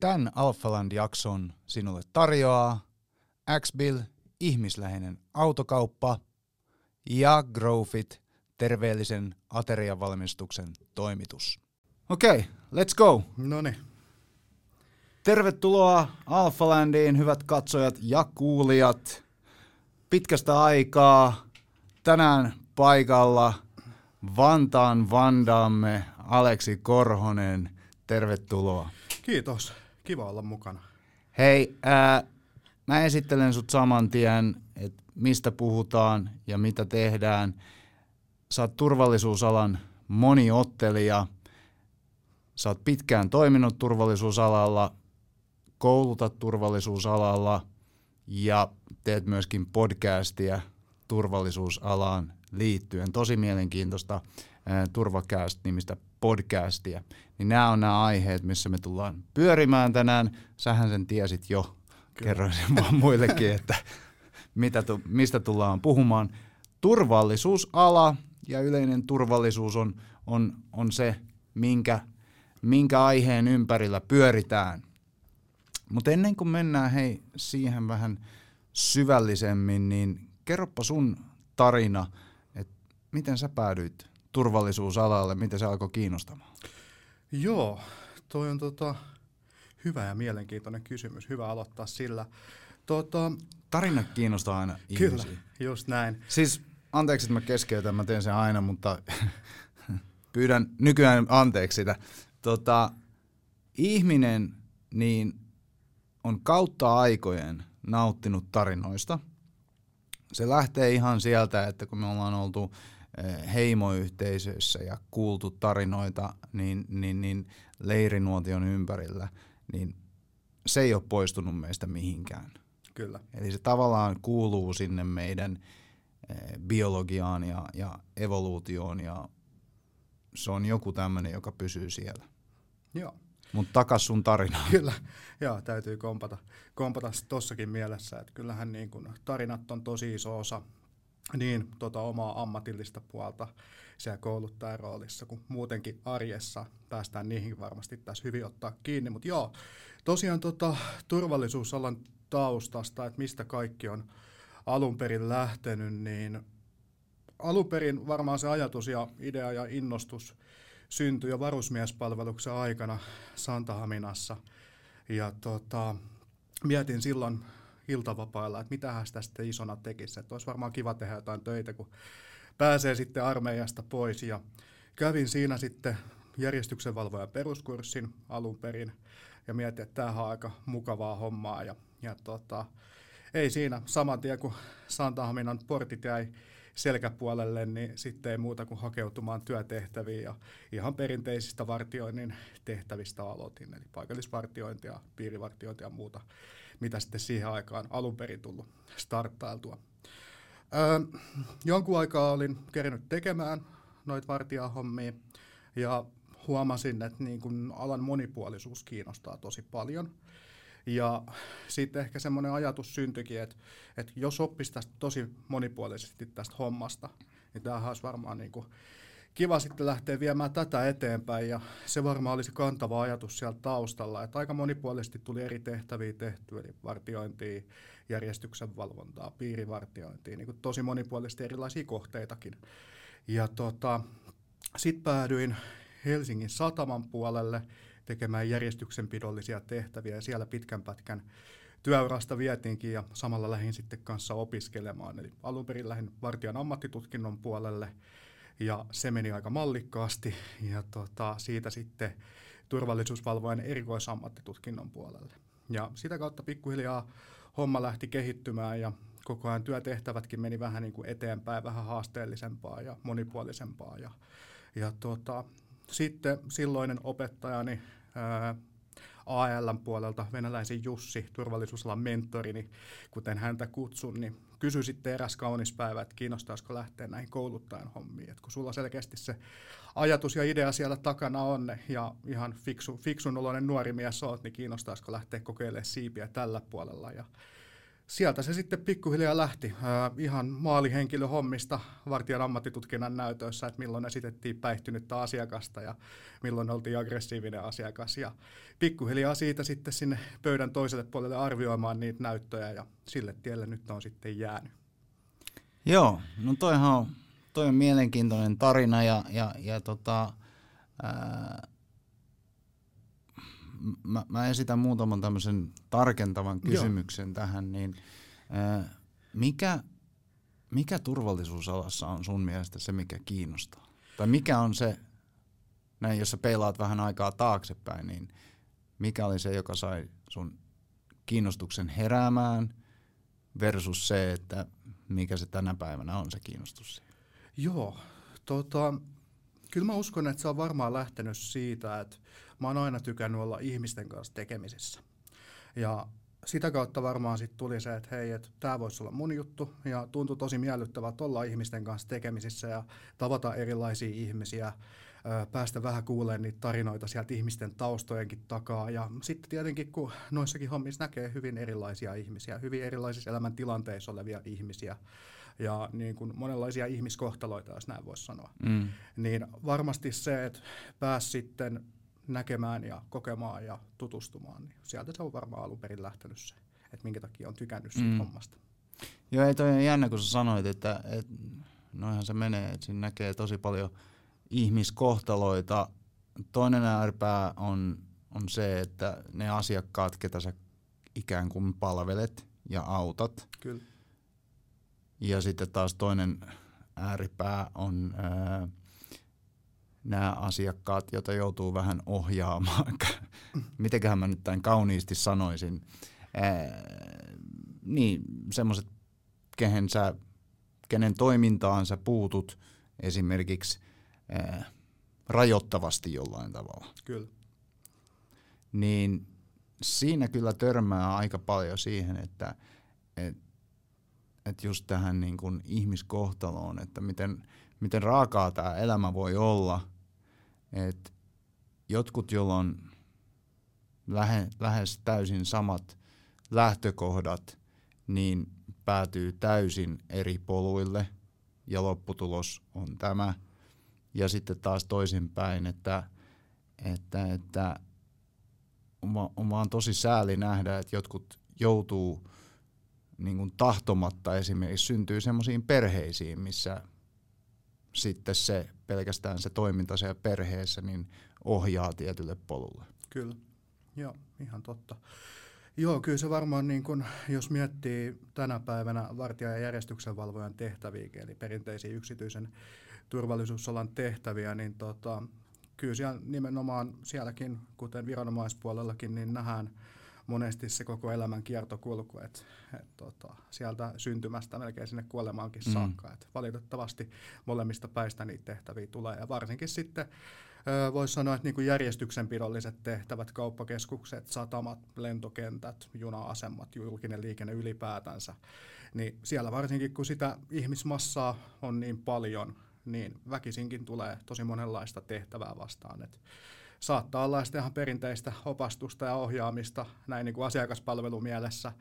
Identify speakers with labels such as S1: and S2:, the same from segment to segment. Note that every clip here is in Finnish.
S1: Tämän Alphaland-jakson sinulle tarjoaa Xbill, ihmisläheinen autokauppa ja Growfit, terveellisen ateriavalmistuksen toimitus. Okei, okay, let's go!
S2: No niin.
S1: Tervetuloa Alphalandiin, hyvät katsojat ja kuulijat. Pitkästä aikaa tänään paikalla Vantaan Vandaamme Aleksi Korhonen. Tervetuloa.
S2: Kiitos. Kiva olla mukana.
S1: Hei, ää, mä esittelen sut saman tien, että mistä puhutaan ja mitä tehdään. Sä oot turvallisuusalan moniottelija. Sä oot pitkään toiminut turvallisuusalalla, koulutat turvallisuusalalla ja teet myöskin podcastia turvallisuusalaan liittyen. Tosi mielenkiintoista Turvacast-nimistä podcastia. Niin nämä on nämä aiheet, missä me tullaan pyörimään tänään. Sähän sen tiesit jo, Kyllä. kerroin sen vaan muillekin, että mitä tu, mistä tullaan puhumaan. Turvallisuusala ja yleinen turvallisuus on, on, on se, minkä, minkä aiheen ympärillä pyöritään. Mutta ennen kuin mennään hei siihen vähän syvällisemmin, niin kerropa sun tarina, että miten sä päädyit turvallisuusalalle, miten se alkoi kiinnostamaan?
S2: Joo, toi on tota, hyvä ja mielenkiintoinen kysymys. Hyvä aloittaa sillä. Tota,
S1: Tarina kiinnostaa aina
S2: ihmisiä. Kyllä, just näin.
S1: Siis anteeksi, että mä keskeytän, mä teen sen aina, mutta pyydän nykyään anteeksi sitä. Tota, ihminen niin on kautta aikojen nauttinut tarinoista. Se lähtee ihan sieltä, että kun me ollaan oltu heimoyhteisöissä ja kuultu tarinoita niin, niin, niin leirinuotion ympärillä, niin se ei ole poistunut meistä mihinkään.
S2: Kyllä.
S1: Eli se tavallaan kuuluu sinne meidän eh, biologiaan ja, ja evoluutioon ja se on joku tämmöinen, joka pysyy siellä.
S2: Joo.
S1: Mutta takas sun tarinaan.
S2: Kyllä, joo, täytyy kompata, kompata tossakin mielessä, että kyllähän niin kun tarinat on tosi iso osa niin tota omaa ammatillista puolta siellä kouluttajan roolissa, kun muutenkin arjessa päästään niihin varmasti tässä hyvin ottaa kiinni. Mutta joo, tosiaan tota, turvallisuusalan taustasta, että mistä kaikki on alun perin lähtenyt, niin alun perin varmaan se ajatus ja idea ja innostus syntyi jo varusmiespalveluksen aikana Santahaminassa. Ja tota, mietin silloin iltavapailla, että mitä sitä sitten isona tekisi. Että olisi varmaan kiva tehdä jotain töitä, kun pääsee sitten armeijasta pois. Ja kävin siinä sitten järjestyksenvalvojan peruskurssin alun perin ja mietin, että tämähän on aika mukavaa hommaa. Ja, ja tota, ei siinä saman tien, kun Santahaminan portit jäi selkäpuolelle, niin sitten ei muuta kuin hakeutumaan työtehtäviin ja ihan perinteisistä vartioinnin tehtävistä aloitin, eli paikallisvartiointia, piirivartiointia ja muuta, mitä sitten siihen aikaan alun perin tullut starttailtua. Öö, jonkun aikaa olin kerinyt tekemään noita vartijahommia ja huomasin, että niin kun alan monipuolisuus kiinnostaa tosi paljon – ja sitten ehkä semmoinen ajatus syntyikin, että, että jos oppisi tästä tosi monipuolisesti tästä hommasta, niin tämähän olisi varmaan niin kuin kiva sitten lähteä viemään tätä eteenpäin. Ja se varmaan oli se kantava ajatus siellä taustalla, että aika monipuolisesti tuli eri tehtäviä tehty, eli vartiointia, järjestyksen valvontaa, piirivartiointia, niin kuin tosi monipuolisesti erilaisia kohteitakin. Ja tota, sitten päädyin Helsingin sataman puolelle, tekemään järjestyksenpidollisia tehtäviä ja siellä pitkän pätkän työurasta vietiinkin ja samalla lähdin sitten kanssa opiskelemaan. Eli alun perin lähdin vartijan ammattitutkinnon puolelle ja se meni aika mallikkaasti ja tota, siitä sitten turvallisuusvalvojen erikoisammattitutkinnon puolelle. Ja sitä kautta pikkuhiljaa homma lähti kehittymään ja koko ajan työtehtävätkin meni vähän niin kuin eteenpäin, vähän haasteellisempaa ja monipuolisempaa. Ja, ja tota, sitten silloinen opettajani ää, ALn puolelta venäläisen Jussi, turvallisuusalan mentorini, kuten häntä kutsun, niin kysyi sitten eräs kaunis päivä, että kiinnostaisiko lähteä näihin kouluttajan hommiin. Et kun sulla selkeästi se ajatus ja idea siellä takana on ja ihan fiksu, fiksun oloinen nuori mies oot, niin kiinnostaisiko lähteä kokeilemaan siipiä tällä puolella. Ja sieltä se sitten pikkuhiljaa lähti äh, ihan maalihenkilöhommista vartijan ammattitutkinnan näytöissä, että milloin esitettiin päihtynyttä asiakasta ja milloin oltiin aggressiivinen asiakas. Ja pikkuhiljaa siitä sitten sinne pöydän toiselle puolelle arvioimaan niitä näyttöjä ja sille tielle nyt on sitten jäänyt.
S1: Joo, no toihan on, toi on mielenkiintoinen tarina ja, ja, ja tota, ää, mä, mä esitän muutaman tämmöisen tarkentavan kysymyksen Joo. tähän, niin ää, mikä, mikä turvallisuusalassa on sun mielestä se, mikä kiinnostaa? Tai mikä on se, näin jos sä peilaat vähän aikaa taaksepäin, niin mikä oli se, joka sai sun kiinnostuksen heräämään versus se, että mikä se tänä päivänä on se kiinnostus?
S2: Joo, tota, kyllä mä uskon, että se on varmaan lähtenyt siitä, että mä oon aina tykännyt olla ihmisten kanssa tekemisissä. Ja sitä kautta varmaan sitten tuli se, että hei, että tämä voisi olla mun juttu, ja tuntui tosi miellyttävältä olla ihmisten kanssa tekemisissä ja tavata erilaisia ihmisiä, päästä vähän kuulemaan niitä tarinoita sieltä ihmisten taustojenkin takaa. Ja sitten tietenkin, kun noissakin hommissa näkee hyvin erilaisia ihmisiä, hyvin erilaisissa elämäntilanteissa olevia ihmisiä, ja niin kuin monenlaisia ihmiskohtaloita, jos näin voisi sanoa, mm. niin varmasti se, että pääsi sitten näkemään ja kokemaan ja tutustumaan, niin sieltä se on varmaan alun perin lähtenyt se, että minkä takia on tykännyt siitä mm. hommasta.
S1: Joo, ei toi on jännä, kun sä sanoit, että, että noihan se menee, että siinä näkee tosi paljon ihmiskohtaloita. Toinen ääripää on, on se, että ne asiakkaat, ketä sä ikään kuin palvelet ja autat.
S2: Kyllä.
S1: Ja sitten taas toinen ääripää on ää, nämä asiakkaat, joita joutuu vähän ohjaamaan. Mitenköhän mä nyt tämän kauniisti sanoisin. Ää, niin, semmoiset, kehen sä, kenen toimintaan sä puutut esimerkiksi ää, rajoittavasti jollain tavalla.
S2: Kyllä.
S1: Niin siinä kyllä törmää aika paljon siihen, että et, et just tähän niin kuin ihmiskohtaloon, että miten, miten raakaa tämä elämä voi olla, että jotkut, joilla on lähe, lähes täysin samat lähtökohdat, niin päätyy täysin eri poluille ja lopputulos on tämä. Ja sitten taas toisinpäin, että, että, että on, on vaan tosi sääli nähdä, että jotkut joutuu niin kuin tahtomatta esimerkiksi syntyy semmoisiin perheisiin, missä sitten se pelkästään se toiminta siellä perheessä niin ohjaa tietylle polulle.
S2: Kyllä, joo, ihan totta. Joo, kyllä se varmaan, niin kun, jos miettii tänä päivänä vartija- ja järjestyksenvalvojan tehtäviä, eli perinteisiä yksityisen turvallisuusalan tehtäviä, niin tota, kyllä siellä nimenomaan sielläkin, kuten viranomaispuolellakin, niin nähdään monesti se koko elämän kiertokulku, että et, tota, sieltä syntymästä melkein sinne kuolemaankin mm. saakka. Et valitettavasti molemmista päistä niitä tehtäviä tulee ja varsinkin sitten voisi sanoa, että niin järjestyksenpidolliset tehtävät, kauppakeskukset, satamat, lentokentät, juna-asemat, julkinen liikenne ylipäätänsä, niin siellä varsinkin kun sitä ihmismassaa on niin paljon, niin väkisinkin tulee tosi monenlaista tehtävää vastaan. Et saattaa olla sitten ihan perinteistä opastusta ja ohjaamista näin niin kuin asiakaspalvelumielessä.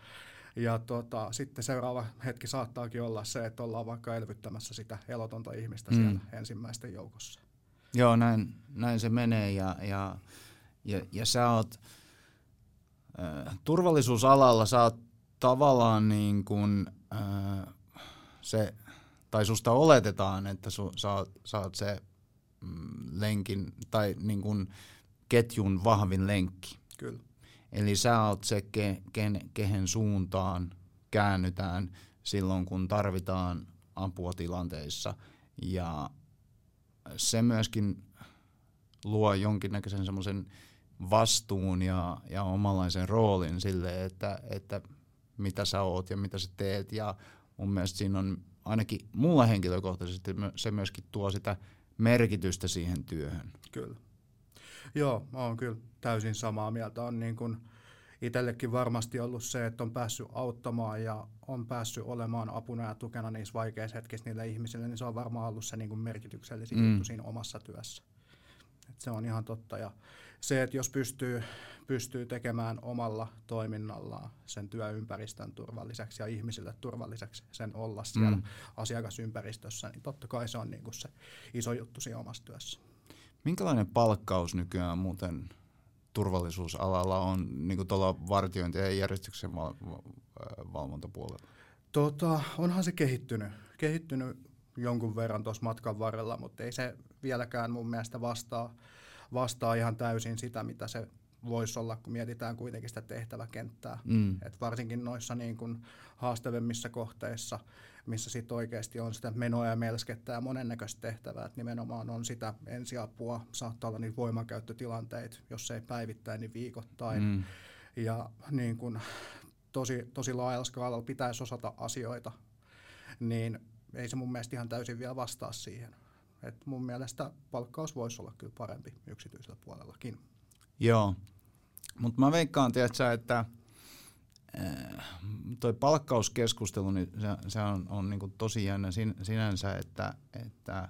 S2: Ja tota, sitten seuraava hetki saattaakin olla se, että ollaan vaikka elvyttämässä sitä elotonta ihmistä mm. siellä ensimmäisten joukossa.
S1: Joo, näin, näin se menee ja, ja, ja, ja sä oot äh, turvallisuusalalla sä oot tavallaan niin kuin äh, se, tai susta oletetaan, että su, sä, oot, sä oot se mm, lenkin tai niin kuin ketjun vahvin lenkki.
S2: Kyllä.
S1: Eli sä oot se, ke, ken, kehen suuntaan käännytään silloin, kun tarvitaan apua tilanteissa. Ja se myöskin luo jonkinnäköisen semmoisen vastuun ja, ja omanlaisen roolin sille, että, että mitä sä oot ja mitä sä teet. Ja mun mielestä siinä on ainakin mulla henkilökohtaisesti se myöskin tuo sitä merkitystä siihen työhön.
S2: Kyllä. Joo, oon kyllä täysin samaa mieltä. On niin kuin itsellekin varmasti ollut se, että on päässyt auttamaan ja on päässyt olemaan apuna ja tukena niissä vaikeissa hetkissä niille ihmisille, niin se on varmaan ollut se niin kuin merkityksellisin mm. juttu siinä omassa työssä. Et Se on ihan totta. Ja se, että jos pystyy, pystyy tekemään omalla toiminnallaan sen työympäristön turvalliseksi ja ihmisille turvalliseksi sen olla siellä mm. asiakasympäristössä, niin totta kai se on niin kuin se iso juttu siinä omassa työssä.
S1: Minkälainen palkkaus nykyään muuten turvallisuusalalla on niin tuolla vartiointi- ja järjestyksen val- valvontapuolella?
S2: Tota, onhan se kehittynyt, kehittynyt jonkun verran tuossa matkan varrella, mutta ei se vieläkään mun mielestä vastaa, vastaa ihan täysin sitä, mitä se voisi olla, kun mietitään kuitenkin sitä tehtäväkenttää. Mm. Et varsinkin noissa niin kun haastavimmissa kohteissa, missä sit oikeasti on sitä menoa ja melskettä ja monennäköistä tehtävää, että nimenomaan on sitä ensiapua, saattaa olla niitä voimankäyttötilanteita, jos ei päivittäin, niin viikoittain. Mm. Ja niin kun, tosi, tosi laajalla skaalalla pitäisi osata asioita, niin ei se mun mielestä ihan täysin vielä vastaa siihen. Et mun mielestä palkkaus voisi olla kyllä parempi yksityisellä puolellakin.
S1: Joo, mutta mä veikkaan, tiedätkö, että äh, toi palkkauskeskustelu, niin se, se on, on niin tosi jännä sin, sinänsä, että, että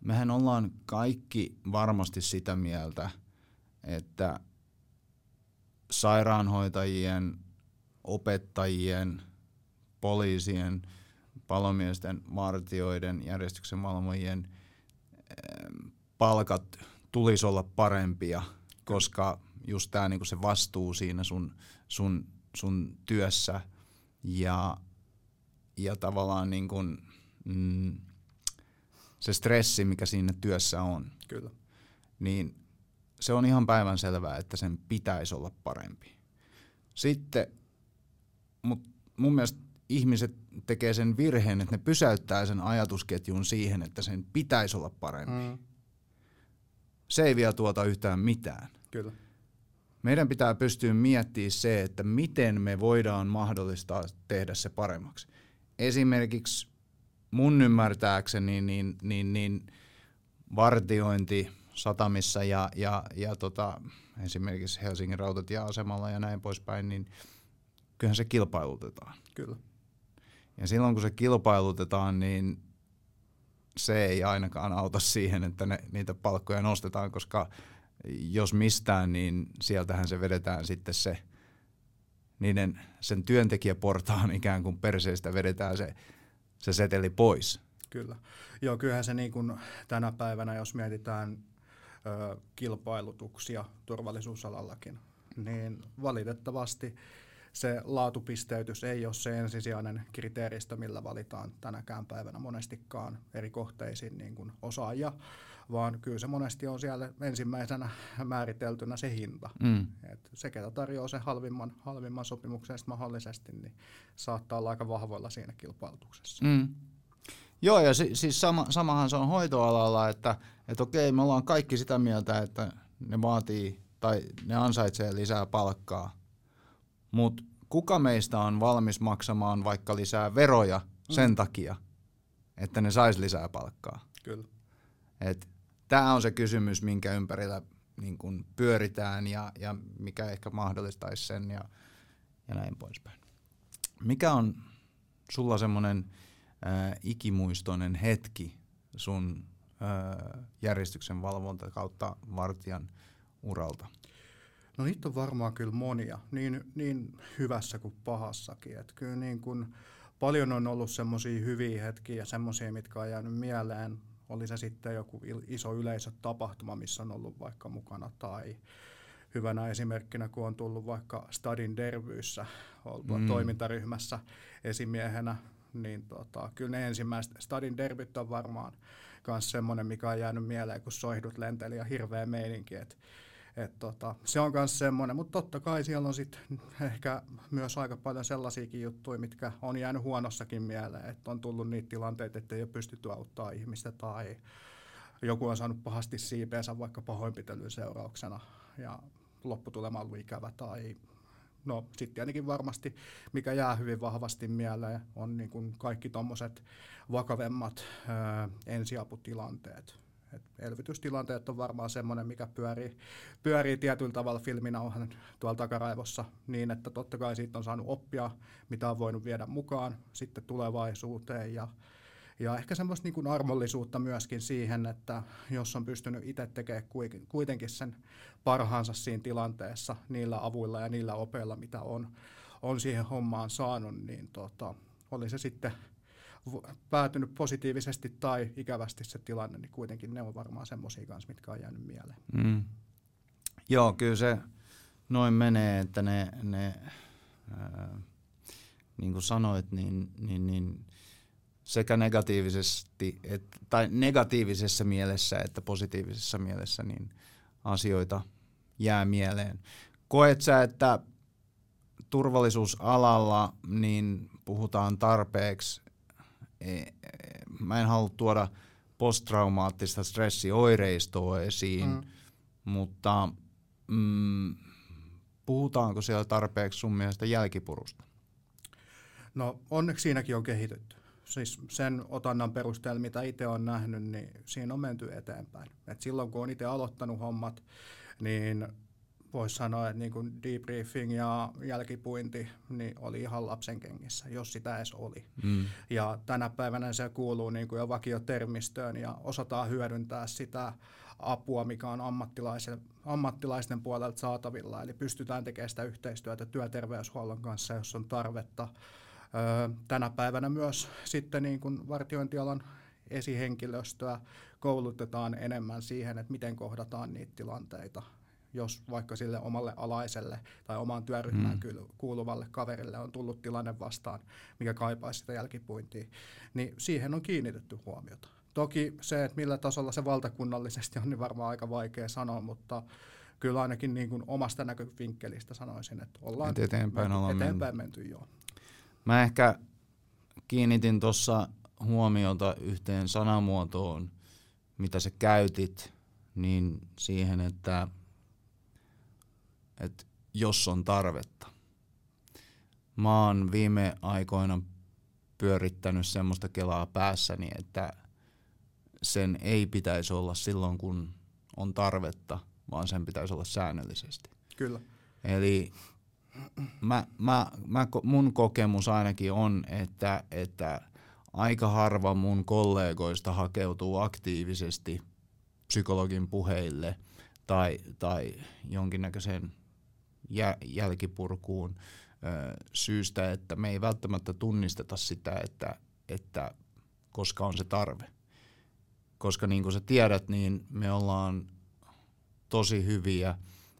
S1: mehän ollaan kaikki varmasti sitä mieltä, että sairaanhoitajien, opettajien, poliisien, palomiesten, vartioiden, järjestyksen valvojien palkat tulisi olla parempia, koska just tämä niinku se vastuu siinä sun, sun, sun työssä ja, ja tavallaan niinku, mm, se stressi, mikä siinä työssä on,
S2: Kyllä.
S1: niin se on ihan päivän selvää, että sen pitäisi olla parempi. Sitten, mutta mun mielestä ihmiset tekee sen virheen, että ne pysäyttää sen ajatusketjun siihen, että sen pitäisi olla parempi. Mm. Se ei vielä tuota yhtään mitään.
S2: Kyllä.
S1: Meidän pitää pystyä miettimään se, että miten me voidaan mahdollistaa tehdä se paremmaksi. Esimerkiksi mun ymmärtääkseni niin, niin, niin vartiointi satamissa ja, ja, ja tota, esimerkiksi Helsingin rautatieasemalla ja näin poispäin, niin kyllähän se kilpailutetaan.
S2: Kyllä.
S1: Ja silloin kun se kilpailutetaan, niin se ei ainakaan auta siihen, että ne, niitä palkkoja nostetaan, koska jos mistään, niin sieltähän se vedetään sitten se, niiden, sen työntekijäportaan ikään kuin perseestä vedetään se, se seteli pois.
S2: Kyllä. Joo, kyllähän se niin kuin tänä päivänä, jos mietitään ö, kilpailutuksia turvallisuusalallakin, niin valitettavasti se laatupisteytys ei ole se ensisijainen kriteeristö, millä valitaan tänäkään päivänä monestikaan eri kohteisiin niin kuin osaajia, vaan kyllä se monesti on siellä ensimmäisenä määriteltynä se hinta. Mm. Et se, ketä tarjoaa sen halvimman, halvimman sopimuksen mahdollisesti, niin saattaa olla aika vahvoilla siinä kilpailutuksessa.
S1: Mm. Joo, ja si- siis sama, samahan se on hoitoalalla, että et okei, me ollaan kaikki sitä mieltä, että ne vaatii tai ne ansaitsee lisää palkkaa, mutta kuka meistä on valmis maksamaan vaikka lisää veroja mm. sen takia, että ne sais lisää palkkaa?
S2: Kyllä.
S1: Tämä on se kysymys, minkä ympärillä niin kun pyöritään ja, ja mikä ehkä mahdollistaisi sen ja, ja näin poispäin. Mikä on sulla semmoinen äh, ikimuistoinen hetki sun äh, järjestyksen valvonta kautta vartijan uralta?
S2: No niitä on varmaan kyllä monia, niin, niin hyvässä kuin pahassakin. Et kyllä niin kun paljon on ollut semmoisia hyviä hetkiä ja semmoisia, mitkä on jäänyt mieleen. Oli se sitten joku iso yleisötapahtuma, missä on ollut vaikka mukana tai hyvänä esimerkkinä, kun on tullut vaikka Stadin Dervyyssä oltua mm. toimintaryhmässä esimiehenä, niin tota, kyllä ne ensimmäiset Stadin derbyt on varmaan myös semmoinen, mikä on jäänyt mieleen, kun soihdut lenteli ja hirveä meininki, että et tota, se on myös semmoinen, mutta totta kai siellä on sitten ehkä myös aika paljon sellaisiakin juttuja, mitkä on jäänyt huonossakin mieleen, että on tullut niitä tilanteita, että ei ole pystytty auttamaan ihmistä tai joku on saanut pahasti siipeensä vaikka pahoinpitelyn seurauksena ja lopputulema on ollut ikävä tai no sitten tietenkin varmasti, mikä jää hyvin vahvasti mieleen, on niin kuin kaikki tuommoiset vakavemmat ää, ensiaputilanteet, et elvytystilanteet on varmaan semmoinen, mikä pyörii, pyörii tietyllä tavalla filminauhan tuolla takaraivossa niin, että totta kai siitä on saanut oppia, mitä on voinut viedä mukaan sitten tulevaisuuteen ja, Ja ehkä semmoista niin armollisuutta myöskin siihen, että jos on pystynyt itse tekemään kuitenkin sen parhaansa siinä tilanteessa niillä avuilla ja niillä opeilla, mitä on, on siihen hommaan saanut, niin tota, oli se sitten päätynyt positiivisesti tai ikävästi se tilanne, niin kuitenkin ne on varmaan semmoisia kanssa, mitkä on jäänyt mieleen. Mm.
S1: Joo, kyllä se noin menee, että ne, ne ää, niin kuin sanoit, niin, niin, niin sekä negatiivisesti, et, tai negatiivisessa mielessä että positiivisessa mielessä, niin asioita jää mieleen. Koet sä, että turvallisuusalalla niin puhutaan tarpeeksi, mä en halua tuoda posttraumaattista stressioireistoa esiin, mm. mutta mm, puhutaanko siellä tarpeeksi sun mielestä jälkipurusta?
S2: No onneksi siinäkin on kehitetty. Siis sen otannan perusteella, mitä itse on nähnyt, niin siinä on menty eteenpäin. Et silloin kun on itse aloittanut hommat, niin voisi sanoa, että niin kuin debriefing ja jälkipuinti niin oli ihan lapsen kengissä, jos sitä edes oli. Mm. Ja tänä päivänä se kuuluu niin kuin jo vakiotermistöön ja osataan hyödyntää sitä apua, mikä on ammattilaisen, ammattilaisten puolelta saatavilla. Eli pystytään tekemään sitä yhteistyötä työterveyshuollon kanssa, jos on tarvetta. tänä päivänä myös sitten niin kuin vartiointialan esihenkilöstöä koulutetaan enemmän siihen, että miten kohdataan niitä tilanteita jos vaikka sille omalle alaiselle tai omaan työryhmään mm. kuuluvalle kaverille on tullut tilanne vastaan, mikä kaipaisi sitä jälkipuintia, niin siihen on kiinnitetty huomiota. Toki se, että millä tasolla se valtakunnallisesti on, niin varmaan aika vaikea sanoa, mutta kyllä ainakin niin kuin omasta näkövinkkelistä sanoisin, että ollaan Et
S1: eteenpäin, ollaan
S2: eteenpäin menty. menty. Joo.
S1: Mä ehkä kiinnitin tuossa huomiota yhteen sanamuotoon, mitä sä käytit, niin siihen, että, että jos on tarvetta. Mä oon viime aikoina pyörittänyt semmoista kelaa päässäni, että sen ei pitäisi olla silloin, kun on tarvetta, vaan sen pitäisi olla säännöllisesti.
S2: Kyllä.
S1: Eli mä, mä, mä, mun kokemus ainakin on, että, että aika harva mun kollegoista hakeutuu aktiivisesti psykologin puheille tai, tai jonkinnäköiseen jä, jälkipurkuun ö, syystä, että me ei välttämättä tunnisteta sitä, että, että koska on se tarve koska niin kuin sä tiedät, niin me ollaan tosi hyviä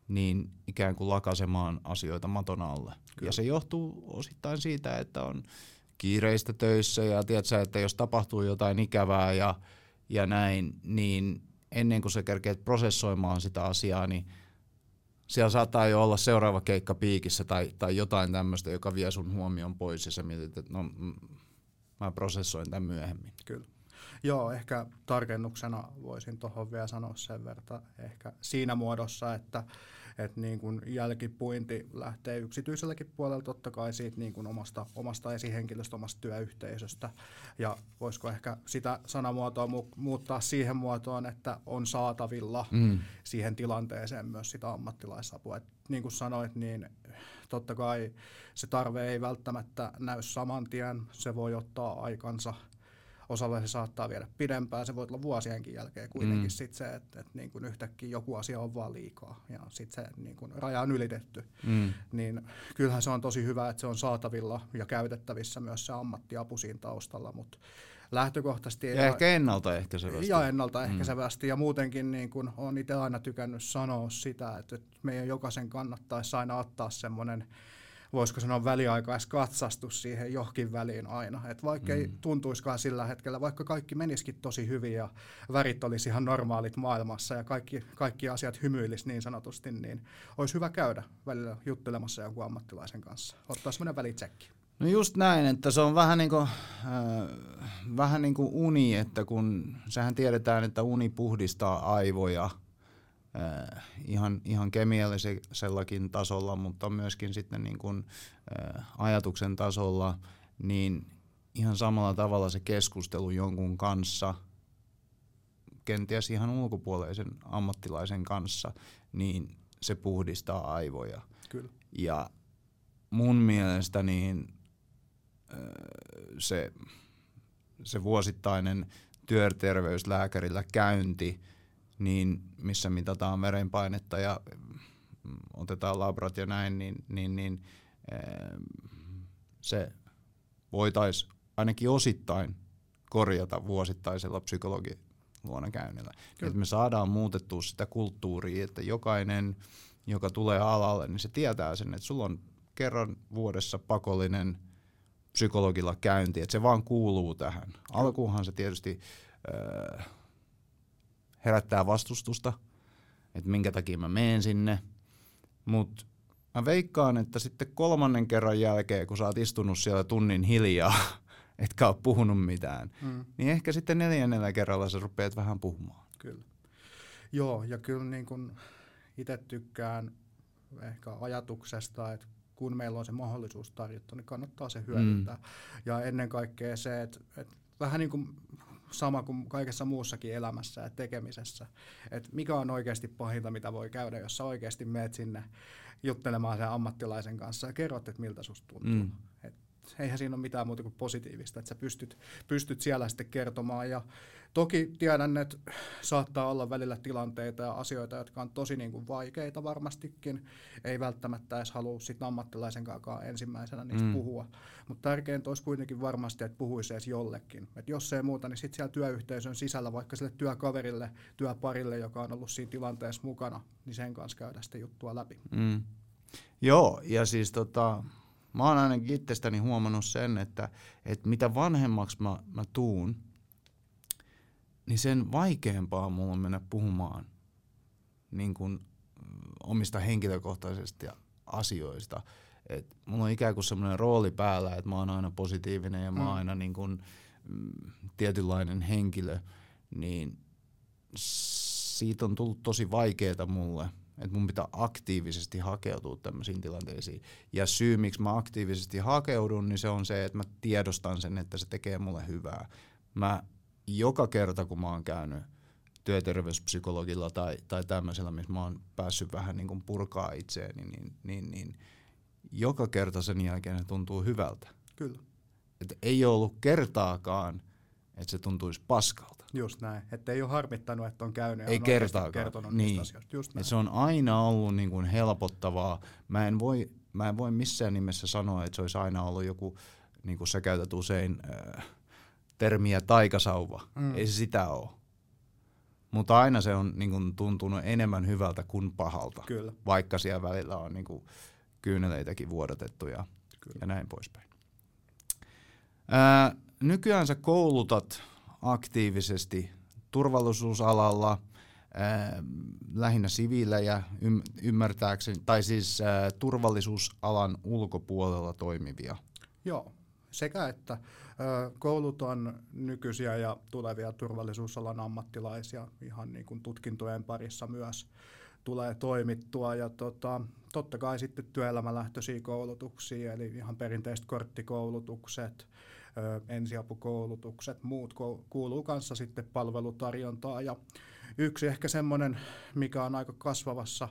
S1: niin ikään kuin lakasemaan asioita maton alle. Kyllä. Ja se johtuu osittain siitä, että on kiireistä töissä ja tiedätkö, että jos tapahtuu jotain ikävää ja, ja näin, niin ennen kuin sä kerkeet prosessoimaan sitä asiaa, niin siellä saattaa jo olla seuraava keikka piikissä tai, tai jotain tämmöistä, joka vie sun huomion pois ja sä mietit, että no, mä prosessoin tämän myöhemmin.
S2: Kyllä. Joo, ehkä tarkennuksena voisin tuohon vielä sanoa sen verran ehkä siinä muodossa, että että niin kuin jälkipuinti lähtee yksityiselläkin puolella totta kai siitä niin kuin omasta, omasta esihenkilöstä, omasta työyhteisöstä. Ja voisiko ehkä sitä sanamuotoa mu- muuttaa siihen muotoon, että on saatavilla mm. siihen tilanteeseen myös sitä ammattilaisapua. Et niin kuin sanoit, niin totta kai se tarve ei välttämättä näy saman tien, se voi ottaa aikansa – Osalle se saattaa viedä pidempään, se voi olla vuosienkin jälkeen kuitenkin mm. sit se, että, että niin kuin yhtäkkiä joku asia on vaan liikaa ja sitten se niin kuin raja on ylitetty. Mm. Niin kyllähän se on tosi hyvä, että se on saatavilla ja käytettävissä myös se ammattiapu siinä taustalla, mutta lähtökohtaisesti...
S1: Ja ehkä ennaltaehkäisevästi.
S2: Ja ennaltaehkäisevästi. Mm. Ja muutenkin niin kun olen itse aina tykännyt sanoa sitä, että meidän jokaisen kannattaisi aina ottaa semmoinen voisiko sanoa väliaikaiskatsastus siihen johonkin väliin aina. Et vaikka mm. ei tuntuiskaan sillä hetkellä, vaikka kaikki menisikin tosi hyvin ja värit olisi ihan normaalit maailmassa ja kaikki, kaikki asiat hymyilisi niin sanotusti, niin olisi hyvä käydä välillä juttelemassa jonkun ammattilaisen kanssa. Ottaa semmoinen välitsekki.
S1: No just näin, että se on vähän niin kuin, äh, vähän niin kuin uni, että kun sehän tiedetään, että uni puhdistaa aivoja – äh, ihan, ihan kemiallisellakin tasolla, mutta myöskin sitten niin kuin, äh, ajatuksen tasolla, niin ihan samalla tavalla se keskustelu jonkun kanssa, kenties ihan ulkopuoleisen ammattilaisen kanssa, niin se puhdistaa aivoja.
S2: Kyllä.
S1: Ja mun mielestä niin, se se vuosittainen työterveyslääkärillä käynti, niin missä mitataan verenpainetta ja mm, otetaan labrat ja näin, niin, niin, niin se voitaisiin ainakin osittain korjata vuosittaisella psykologi luona käynnillä. Että me saadaan muutettua sitä kulttuuria, että jokainen, joka tulee alalle, niin se tietää sen, että sulla on kerran vuodessa pakollinen psykologilla käynti, että se vaan kuuluu tähän. Alkuunhan se tietysti äh, herättää vastustusta, että minkä takia mä menen sinne, mutta mä veikkaan, että sitten kolmannen kerran jälkeen, kun sä oot istunut siellä tunnin hiljaa, etkä ole puhunut mitään, mm. niin ehkä sitten neljännellä kerralla sä rupeat vähän puhumaan.
S2: Kyllä. Joo, ja kyllä niin kun itse tykkään ehkä ajatuksesta, että kun meillä on se mahdollisuus tarjottu, niin kannattaa se hyödyntää. Mm. Ja ennen kaikkea se, että, että vähän niin kuin sama kuin kaikessa muussakin elämässä ja tekemisessä, että mikä on oikeasti pahinta, mitä voi käydä, jos sä oikeasti meet sinne juttelemaan sen ammattilaisen kanssa ja kerrot, että miltä susta tuntuu. Mm. Et eihän siinä ole mitään muuta kuin positiivista, että sä pystyt, pystyt siellä sitten kertomaan. Ja toki tiedän, että saattaa olla välillä tilanteita ja asioita, jotka on tosi niin kuin vaikeita varmastikin. Ei välttämättä edes halua sitten ammattilaisen kanssa ensimmäisenä niistä mm. puhua. Mutta tärkeintä olisi kuitenkin varmasti, että puhuisi edes jollekin. Et jos ei muuta, niin sitten siellä työyhteisön sisällä, vaikka sille työkaverille, työparille, joka on ollut siinä tilanteessa mukana, niin sen kanssa käydä sitä juttua läpi.
S1: Mm. Joo, ja siis tota, mä oon ainakin itsestäni huomannut sen, että, että mitä vanhemmaksi mä, mä tuun, niin sen vaikeampaa mulla on mennä puhumaan niin kuin, omista henkilökohtaisista asioista. Et mulla on ikään kuin semmoinen rooli päällä, että mä oon aina positiivinen ja mä oon mm. aina niin kuin, mm, tietynlainen henkilö, niin siitä on tullut tosi vaikeaa mulle – että mun pitää aktiivisesti hakeutua tämmöisiin tilanteisiin. Ja syy, miksi mä aktiivisesti hakeudun, niin se on se, että mä tiedostan sen, että se tekee mulle hyvää. Mä joka kerta, kun mä oon käynyt työterveyspsykologilla tai, tai tämmöisellä, missä mä oon päässyt vähän niin kuin purkaa itseäni, niin, niin, niin joka kerta sen jälkeen se tuntuu hyvältä.
S2: Kyllä.
S1: Et ei ole ollut kertaakaan, että se tuntuisi paskalta.
S2: Just näin, että ei ole harmittanut, että on käynyt
S1: ei
S2: on
S1: kertaakaan.
S2: kertonut
S1: niin.
S2: niistä asioista. Just näin.
S1: Et se on aina ollut niin kuin helpottavaa. Mä en, voi, mä en voi missään nimessä sanoa, että se olisi aina ollut joku, niin kuin sä käytät usein äh, termiä taikasauva. Mm. Ei se sitä ole. Mutta aina se on niin kuin, tuntunut enemmän hyvältä kuin pahalta.
S2: Kyllä.
S1: Vaikka siellä välillä on niin kuin, kyyneleitäkin vuodatettu ja, ja näin poispäin. Ää, nykyään sä koulutat aktiivisesti turvallisuusalalla, ää, lähinnä siviilejä ym, ymmärtääkseni, tai siis ää, turvallisuusalan ulkopuolella toimivia.
S2: Joo, sekä että koulutan nykyisiä ja tulevia turvallisuusalan ammattilaisia ihan niin kuin tutkintojen parissa myös tulee toimittua ja tota, totta kai sitten työelämälähtöisiä koulutuksia, eli ihan perinteiset korttikoulutukset, ensiapukoulutukset, muut kuuluu kanssa sitten palvelutarjontaa. Ja yksi ehkä semmoinen, mikä on aika kasvavassa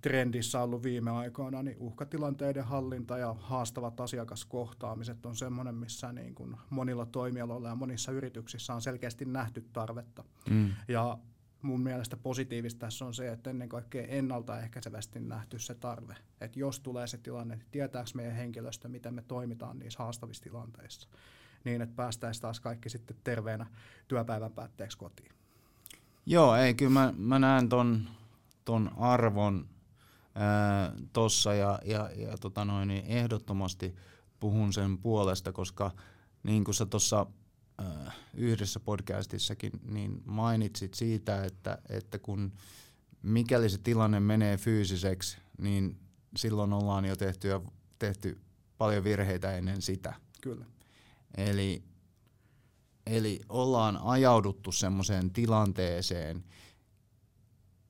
S2: trendissä ollut viime aikoina, niin uhkatilanteiden hallinta ja haastavat asiakaskohtaamiset on semmoinen, missä niin kuin monilla toimialoilla ja monissa yrityksissä on selkeästi nähty tarvetta. Mm. Ja mun mielestä positiivista tässä on se, että ennen kaikkea ennaltaehkäisevästi nähty se tarve. Että jos tulee se tilanne, että tietääkö meidän henkilöstö, miten me toimitaan niissä haastavissa tilanteissa, niin että päästäisiin taas kaikki sitten terveenä työpäivän päätteeksi kotiin.
S1: Joo, ei, kyllä mä, mä näen ton, ton arvon tuossa ja, ja, ja tota noin, niin ehdottomasti puhun sen puolesta, koska niin kuin sä tuossa äh, yhdessä podcastissakin, niin mainitsit siitä, että, että kun mikäli se tilanne menee fyysiseksi, niin silloin ollaan jo tehty, tehty paljon virheitä ennen sitä.
S2: Kyllä.
S1: Eli, eli ollaan ajauduttu semmoiseen tilanteeseen,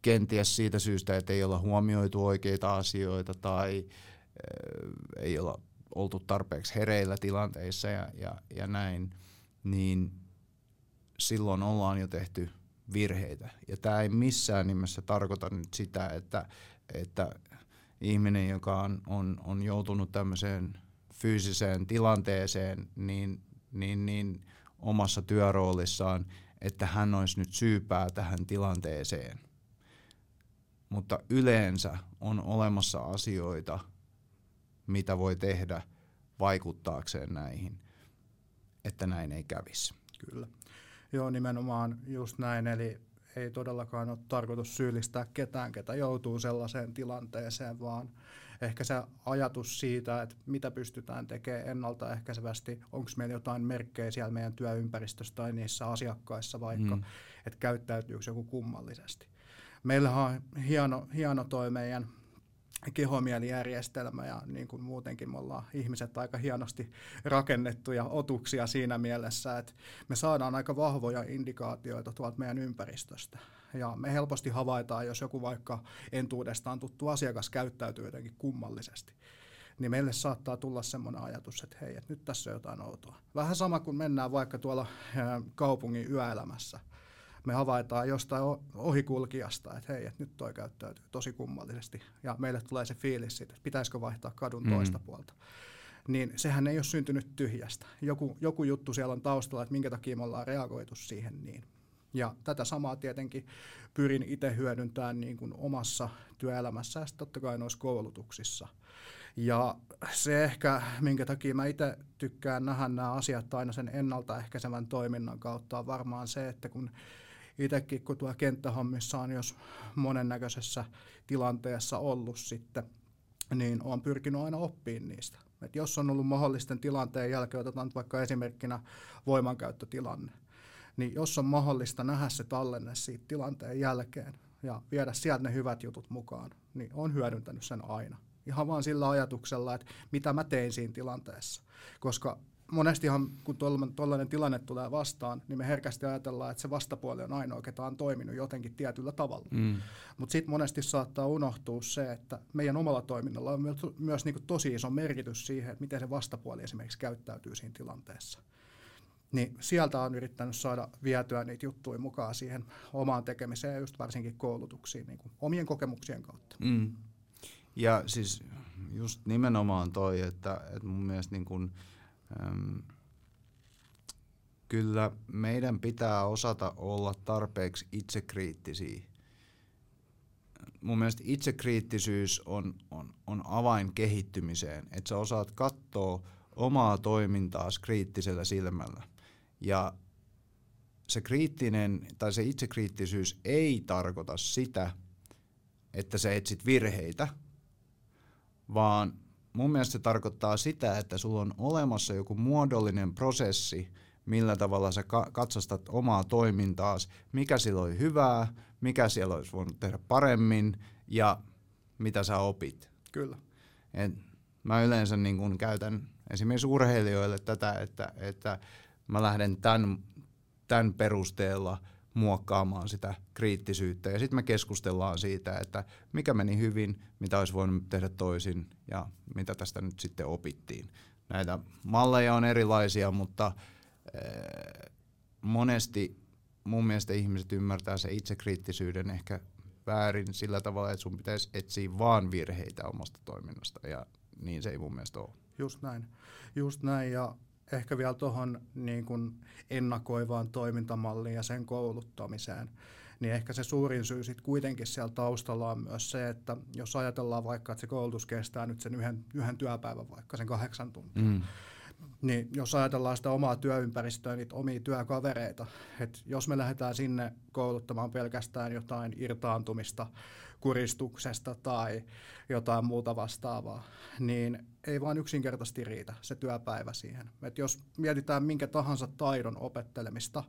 S1: kenties siitä syystä, että ei olla huomioitu oikeita asioita tai äh, ei olla oltu tarpeeksi hereillä tilanteissa ja, ja, ja näin – niin silloin ollaan jo tehty virheitä. Ja tämä ei missään nimessä tarkoita nyt sitä, että, että ihminen, joka on, on, on joutunut tämmöiseen fyysiseen tilanteeseen, niin, niin, niin omassa työroolissaan, että hän olisi nyt syypää tähän tilanteeseen. Mutta yleensä on olemassa asioita, mitä voi tehdä vaikuttaakseen näihin, että näin ei kävisi.
S2: Kyllä. Joo, nimenomaan just näin. Eli ei todellakaan ole tarkoitus syyllistää ketään, ketä joutuu sellaiseen tilanteeseen, vaan ehkä se ajatus siitä, että mitä pystytään tekemään ennaltaehkäisevästi, onko meillä jotain merkkejä siellä meidän työympäristössä tai niissä asiakkaissa vaikka, mm. että käyttäytyykö joku kummallisesti. Meillähän on hieno, hieno toi meidän kehomielijärjestelmä ja niin kuin muutenkin me ollaan ihmiset aika hienosti rakennettuja otuksia siinä mielessä, että me saadaan aika vahvoja indikaatioita tuolta meidän ympäristöstä. Ja me helposti havaitaan, jos joku vaikka entuudestaan tuttu asiakas käyttäytyy jotenkin kummallisesti niin meille saattaa tulla semmoinen ajatus, että hei, että nyt tässä on jotain outoa. Vähän sama kuin mennään vaikka tuolla kaupungin yöelämässä – me havaitaan jostain ohikulkijasta, että hei, että nyt toi käyttäytyy tosi kummallisesti. Ja meille tulee se fiilis siitä, että pitäisikö vaihtaa kadun mm. toista puolta. Niin sehän ei ole syntynyt tyhjästä. Joku, joku juttu siellä on taustalla, että minkä takia me ollaan reagoitu siihen niin. Ja tätä samaa tietenkin pyrin itse hyödyntämään niin kuin omassa työelämässä ja totta kai noissa koulutuksissa. Ja se ehkä, minkä takia mä itse tykkään nähdä nämä asiat aina sen ennaltaehkäisevän toiminnan kautta, on varmaan se, että kun itsekin, kun tuo kenttähommissa on jos monennäköisessä tilanteessa ollut sitten, niin olen pyrkinyt aina oppiin niistä. Et jos on ollut mahdollisten tilanteen jälkeen, otetaan vaikka esimerkkinä voimankäyttötilanne, niin jos on mahdollista nähdä se tallenne siitä tilanteen jälkeen ja viedä sieltä ne hyvät jutut mukaan, niin on hyödyntänyt sen aina. Ihan vaan sillä ajatuksella, että mitä mä tein siinä tilanteessa. Koska monestihan, kun tuollainen tilanne tulee vastaan, niin me herkästi ajatellaan, että se vastapuoli on ainoa, ketä on toiminut jotenkin tietyllä tavalla. Mm. Mutta sitten monesti saattaa unohtua se, että meidän omalla toiminnalla on myös, myös niin tosi iso merkitys siihen, että miten se vastapuoli esimerkiksi käyttäytyy siinä tilanteessa. Niin sieltä on yrittänyt saada vietyä niitä juttuja mukaan siihen omaan tekemiseen ja just varsinkin koulutuksiin niin kuin omien kokemuksien kautta. Mm.
S1: Ja siis just nimenomaan toi, että, että mun mielestä niin kyllä meidän pitää osata olla tarpeeksi itsekriittisiä. Mun mielestä itsekriittisyys on, on, on avain kehittymiseen, että sä osaat katsoa omaa toimintaa kriittisellä silmällä. Ja se kriittinen tai se itsekriittisyys ei tarkoita sitä, että sä etsit virheitä, vaan mun mielestä se tarkoittaa sitä, että sulla on olemassa joku muodollinen prosessi, millä tavalla sä katsastat omaa toimintaa, mikä sillä oli hyvää, mikä siellä olisi voinut tehdä paremmin ja mitä sä opit.
S2: Kyllä.
S1: Et mä yleensä niin kun käytän esimerkiksi urheilijoille tätä, että, että mä lähden tämän, tämän perusteella – muokkaamaan sitä kriittisyyttä. Ja sitten me keskustellaan siitä, että mikä meni hyvin, mitä olisi voinut tehdä toisin ja mitä tästä nyt sitten opittiin. Näitä malleja on erilaisia, mutta äh, monesti mun mielestä ihmiset ymmärtää se itsekriittisyyden ehkä väärin sillä tavalla, että sun pitäisi etsiä vaan virheitä omasta toiminnasta ja niin se ei mun mielestä ole.
S2: Just näin. Just näin ja ehkä vielä tuohon niin kuin ennakoivaan toimintamalliin ja sen kouluttamiseen, niin ehkä se suurin syy sitten kuitenkin siellä taustalla on myös se, että jos ajatellaan vaikka, että se koulutus kestää nyt sen yhden, yhden työpäivän vaikka sen kahdeksan tuntia, mm. niin jos ajatellaan sitä omaa työympäristöä, niitä omia työkavereita, että jos me lähdetään sinne kouluttamaan pelkästään jotain irtaantumista, kuristuksesta tai jotain muuta vastaavaa, niin ei vaan yksinkertaisesti riitä se työpäivä siihen. Et jos mietitään minkä tahansa taidon opettelemista,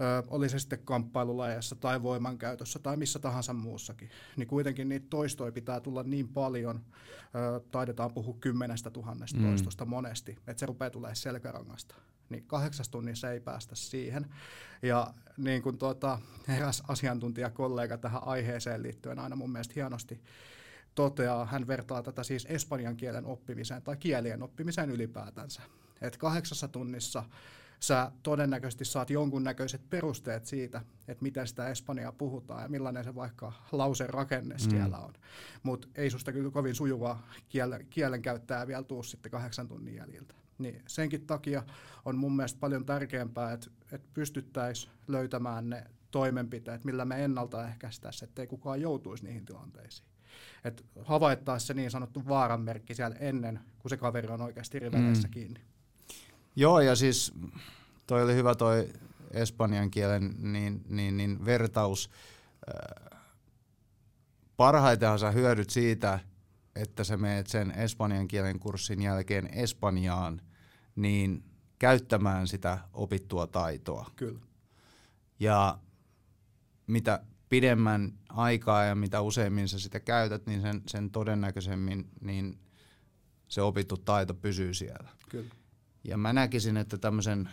S2: ö, oli se sitten kamppailulajeissa tai voimankäytössä tai missä tahansa muussakin, niin kuitenkin niitä toistoja pitää tulla niin paljon, ö, taidetaan puhua kymmenestä tuhannesta mm. toistosta monesti, että se rupeaa tulemaan selkärangasta niin kahdeksas tunnissa ei päästä siihen. Ja niin kuin tuota, eräs asiantuntijakollega tähän aiheeseen liittyen aina mun mielestä hienosti toteaa, hän vertaa tätä siis espanjan kielen oppimiseen tai kielien oppimiseen ylipäätänsä. Että kahdeksassa tunnissa sä todennäköisesti saat jonkunnäköiset perusteet siitä, että miten sitä espanjaa puhutaan ja millainen se vaikka lausen rakenne mm. siellä on. Mutta ei susta kyllä kovin sujuvaa kielen, kielenkäyttäjää vielä tuu sitten kahdeksan tunnin jäljiltä. Niin senkin takia on mun mielestä paljon tärkeämpää, että, että pystyttäisiin löytämään ne toimenpiteet, millä me ennaltaehkäistäisiin, ettei kukaan joutuisi niihin tilanteisiin. Että havaittaisiin se niin sanottu vaaranmerkki siellä ennen, kun se kaveri on oikeasti riveleissä mm. kiinni.
S1: Joo, ja siis toi oli hyvä toi espanjan kielen niin, niin, niin vertaus. Äh, parhaitenhan sä hyödyt siitä, että sä meet sen espanjan kielen kurssin jälkeen Espanjaan, niin käyttämään sitä opittua taitoa.
S2: Kyllä.
S1: Ja mitä pidemmän aikaa ja mitä useimmin sä sitä käytät, niin sen, sen todennäköisemmin niin se opittu taito pysyy siellä.
S2: Kyllä.
S1: Ja mä näkisin, että tämmöisen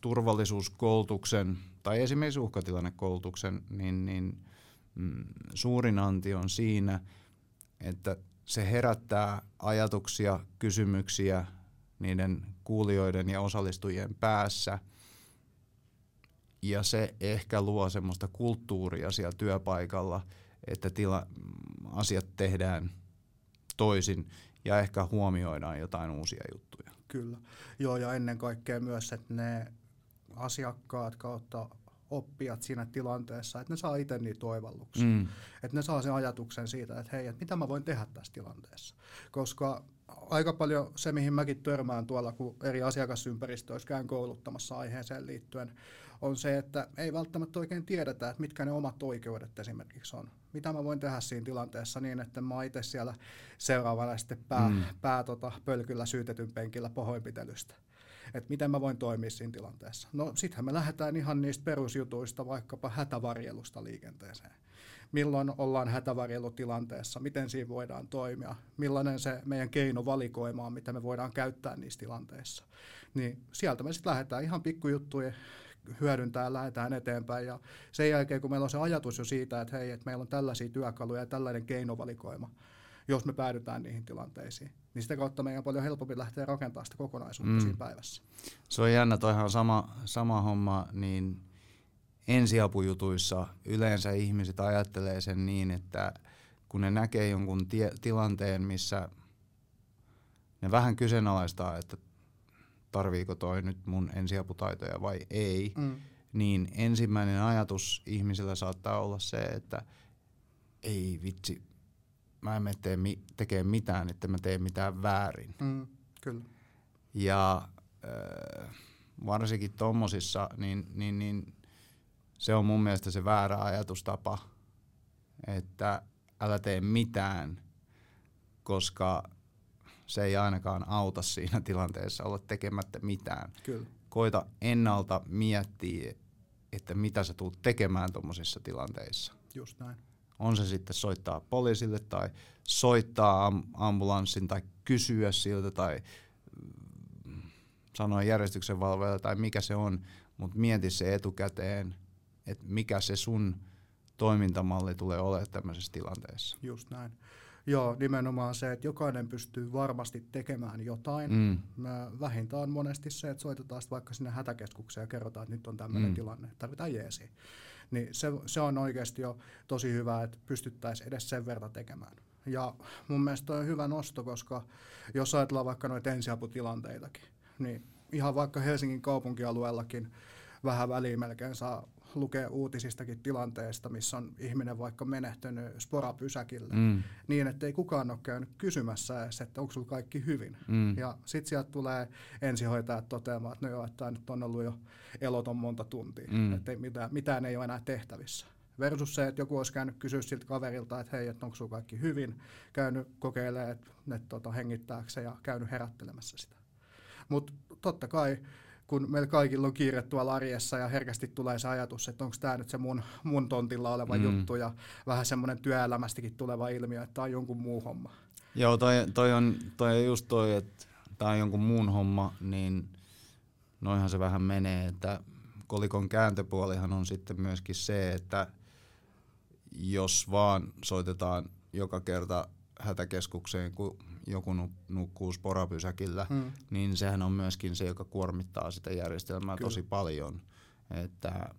S1: turvallisuuskoulutuksen tai esimerkiksi uhkatilannekoulutuksen, niin, niin mm, suurin anti on siinä, että se herättää ajatuksia, kysymyksiä niiden kuulijoiden ja osallistujien päässä. Ja se ehkä luo semmoista kulttuuria siellä työpaikalla, että tila, asiat tehdään toisin ja ehkä huomioidaan jotain uusia juttuja.
S2: Kyllä. Joo, ja ennen kaikkea myös, että ne asiakkaat kautta oppijat siinä tilanteessa, että ne saa itse niitä oivalluksia. Mm. Että ne saa sen ajatuksen siitä, että hei, että mitä mä voin tehdä tässä tilanteessa. Koska aika paljon se, mihin mäkin törmään tuolla, kun eri asiakasympäristöissä käyn kouluttamassa aiheeseen liittyen, on se, että ei välttämättä oikein tiedetä, että mitkä ne omat oikeudet esimerkiksi on. Mitä mä voin tehdä siinä tilanteessa niin, että mä itse siellä seuraavana sitten pää, mm. pää tota, pölkyllä syytetyn penkillä pahoinpitelystä että miten mä voin toimia siinä tilanteessa. No sittenhän me lähdetään ihan niistä perusjutuista, vaikkapa hätävarjelusta liikenteeseen. Milloin ollaan hätävarjelutilanteessa, miten siinä voidaan toimia, millainen se meidän keinovalikoima on, mitä me voidaan käyttää niissä tilanteissa. Niin sieltä me sitten lähdetään ihan pikkujuttuja hyödyntää lähdetään eteenpäin. Ja sen jälkeen, kun meillä on se ajatus jo siitä, että hei, että meillä on tällaisia työkaluja ja tällainen keinovalikoima, jos me päädytään niihin tilanteisiin. Niin sitä kautta meidän on paljon helpompi lähteä rakentamaan sitä kokonaisuutta mm. siinä päivässä.
S1: Se on jännä, toihan sama, sama homma, niin ensiapujutuissa yleensä ihmiset ajattelee sen niin, että kun ne näkee jonkun tie, tilanteen, missä ne vähän kyseenalaistaa, että tarviiko toi nyt mun ensiaputaitoja vai ei, mm. niin ensimmäinen ajatus ihmisillä saattaa olla se, että ei vitsi, mä en tee mi- tekee mitään, että mä teen mitään väärin.
S2: Mm, kyllä.
S1: Ja äh, varsinkin tommosissa, niin, niin, niin se on mun mielestä se väärä ajatustapa, että älä tee mitään, koska se ei ainakaan auta siinä tilanteessa olla tekemättä mitään.
S2: Kyllä.
S1: Koita ennalta miettiä, että mitä sä tulet tekemään tuommoisissa tilanteissa.
S2: Just näin.
S1: On se sitten soittaa poliisille tai soittaa ambulanssin tai kysyä siltä tai sanoa järjestyksen valvojalle tai mikä se on, mutta mieti se etukäteen, että mikä se sun toimintamalli tulee olemaan tämmöisessä tilanteessa.
S2: Just näin. Joo, nimenomaan se, että jokainen pystyy varmasti tekemään jotain. Mm. Vähintään monesti se, että soitetaan vaikka sinne hätäkeskukseen ja kerrotaan, että nyt on tämmöinen mm. tilanne, tarvitaan jeesi niin se, se on oikeasti jo tosi hyvä, että pystyttäisiin edes sen verran tekemään. Ja mun mielestä on hyvä nosto, koska jos ajatellaan vaikka noita ensiaputilanteitakin, niin ihan vaikka Helsingin kaupunkialueellakin vähän väliin melkein saa lukea uutisistakin tilanteesta, missä on ihminen vaikka menehtynyt sporapysäkillä, mm. niin että ei kukaan ole käynyt kysymässä edes, että onko sulla kaikki hyvin. Mm. Ja sitten sieltä tulee ensihoitajat toteamaan, että no joo, että nyt on ollut jo eloton monta tuntia, mm. että mitään, mitään ei ole enää tehtävissä. Versus se, että joku olisi käynyt kysyä siltä kaverilta, että hei, että onko sulla kaikki hyvin, käynyt kokeilemaan, että, että tota, hengittääkö ja käynyt herättelemässä sitä. Mutta totta kai kun meillä kaikilla on kiire tuolla arjessa ja herkästi tulee se ajatus, että onko tämä nyt se mun, mun tontilla oleva mm. juttu ja vähän semmoinen työelämästäkin tuleva ilmiö, että tämä on jonkun muu homma.
S1: Joo, toi, toi, on, toi on just toi, että tämä on jonkun muun homma, niin noinhan se vähän menee, että kolikon kääntöpuolihan on sitten myöskin se, että jos vaan soitetaan joka kerta hätäkeskukseen, kun joku nukkuu sporapysäkillä, hmm. niin sehän on myöskin se, joka kuormittaa sitä järjestelmää Kyllä. tosi paljon. Että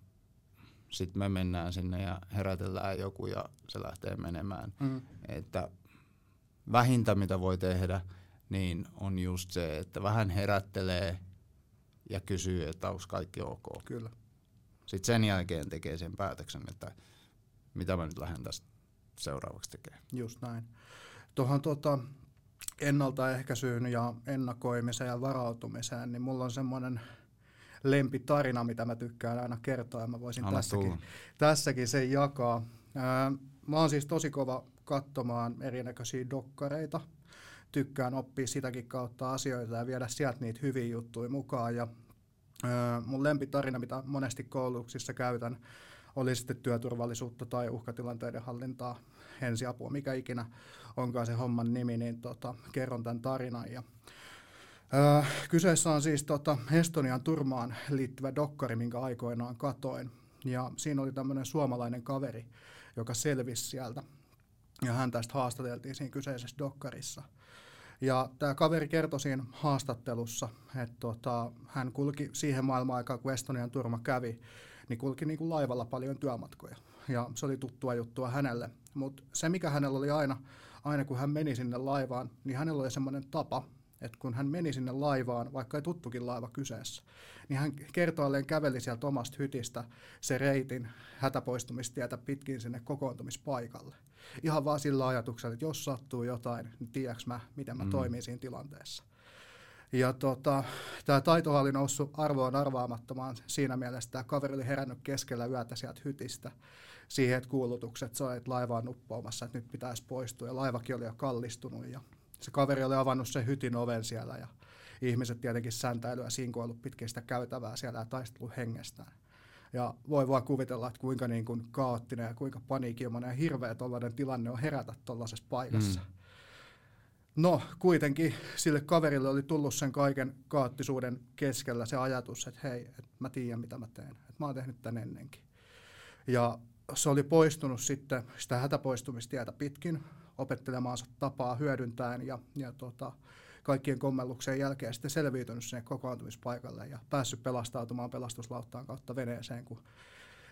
S1: sitten me mennään sinne ja herätellään joku ja se lähtee menemään. Hmm. Että vähintä mitä voi tehdä, niin on just se, että vähän herättelee ja kysyy, että onko kaikki ok.
S2: Kyllä.
S1: Sitten sen jälkeen tekee sen päätöksen, että mitä mä nyt lähden tästä seuraavaksi tekemään.
S2: Just näin. Tuohon tuota, ennaltaehkäisyyn ja ennakoimiseen ja varautumiseen, niin mulla on semmoinen lempitarina, mitä mä tykkään aina kertoa, ja mä voisin tässäkin, tässäkin sen jakaa. Ää, mä oon siis tosi kova katsomaan erinäköisiä dokkareita, tykkään oppia sitäkin kautta asioita ja viedä sieltä niitä hyviä juttuja mukaan, ja ää, mun lempitarina, mitä monesti koulutuksissa käytän, oli sitten työturvallisuutta tai uhkatilanteiden hallintaa, ensiapua, mikä ikinä onkaan se homman nimi, niin tota, kerron tämän tarinan. Ja, ää, kyseessä on siis tota, Estonian turmaan liittyvä dokkari, minkä aikoinaan katoin. Ja siinä oli tämmöinen suomalainen kaveri, joka selvisi sieltä. Ja hän tästä haastateltiin siinä kyseisessä dokkarissa. Ja tämä kaveri kertoi siinä haastattelussa, että tota, hän kulki siihen maailman aikaan, kun Estonian turma kävi, niin kulki niin kuin laivalla paljon työmatkoja. Ja se oli tuttua juttua hänelle. Mutta se, mikä hänellä oli aina, aina kun hän meni sinne laivaan, niin hänellä oli semmoinen tapa, että kun hän meni sinne laivaan, vaikka ei tuttukin laiva kyseessä, niin hän kertoilleen käveli sieltä omasta hytistä se reitin hätäpoistumistietä pitkin sinne kokoontumispaikalle. Ihan vaan sillä ajatuksella, että jos sattuu jotain, niin tiedäks mä, miten mä mm. toimin siinä tilanteessa. Ja tota, tämä taito oli noussut arvoon arvaamattomaan siinä mielessä, että tämä kaveri oli herännyt keskellä yötä sieltä hytistä siihen, että kuulutukset soi, että laiva on uppoamassa, että nyt pitäisi poistua. Ja laivakin oli jo kallistunut ja se kaveri oli avannut sen hytin oven siellä ja ihmiset tietenkin säntäilyä sinkoillut pitkin sitä käytävää siellä ja taistelu hengestään. Ja voi vaan kuvitella, että kuinka niin kuin kaoottinen ja kuinka paniikinomainen ja hirveä tuollainen tilanne on herätä tuollaisessa paikassa. Mm. No kuitenkin sille kaverille oli tullut sen kaiken kaattisuuden keskellä se ajatus, että hei, että mä tiedän mitä mä teen, että mä oon tehnyt tän ennenkin. Ja se oli poistunut sitten sitä hätäpoistumistietä pitkin opettelemaansa tapaa hyödyntäen ja, ja tota, kaikkien kommelluksien jälkeen sitten selviytynyt sinne kokoontumispaikalle ja päässyt pelastautumaan pelastuslauttaan kautta veneeseen. Kun,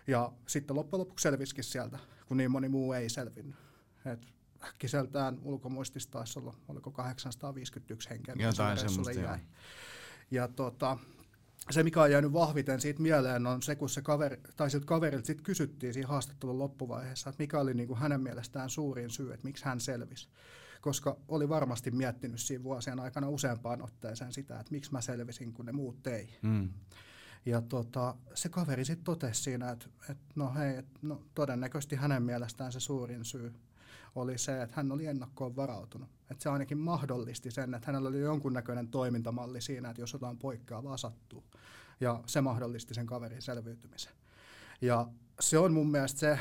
S2: ja sitten loppujen lopuksi selvisikin sieltä, kun niin moni muu ei selvinnyt. Et äkkiseltään ulkomuistissa taisi olla, oliko 851 henkeä.
S1: Semmoista, jäi.
S2: Ja tota, se, mikä on jäänyt vahviten siitä mieleen, on se, kun se kaveri, tai siltä kaverilta sit kysyttiin siinä haastattelun loppuvaiheessa, että mikä oli niin kuin hänen mielestään suurin syy, että miksi hän selvisi. Koska oli varmasti miettinyt siinä vuosien aikana useampaan otteeseen sitä, että miksi mä selvisin, kun ne muut ei. Mm. Ja tota, se kaveri sitten totesi siinä, että, että no hei, että no, todennäköisesti hänen mielestään se suurin syy oli se, että hän oli ennakkoon varautunut. Että se ainakin mahdollisti sen, että hänellä oli jonkunnäköinen toimintamalli siinä, että jos jotain poikkeavaa sattuu. Ja se mahdollisti sen kaverin selviytymisen. Ja se on mun mielestä se,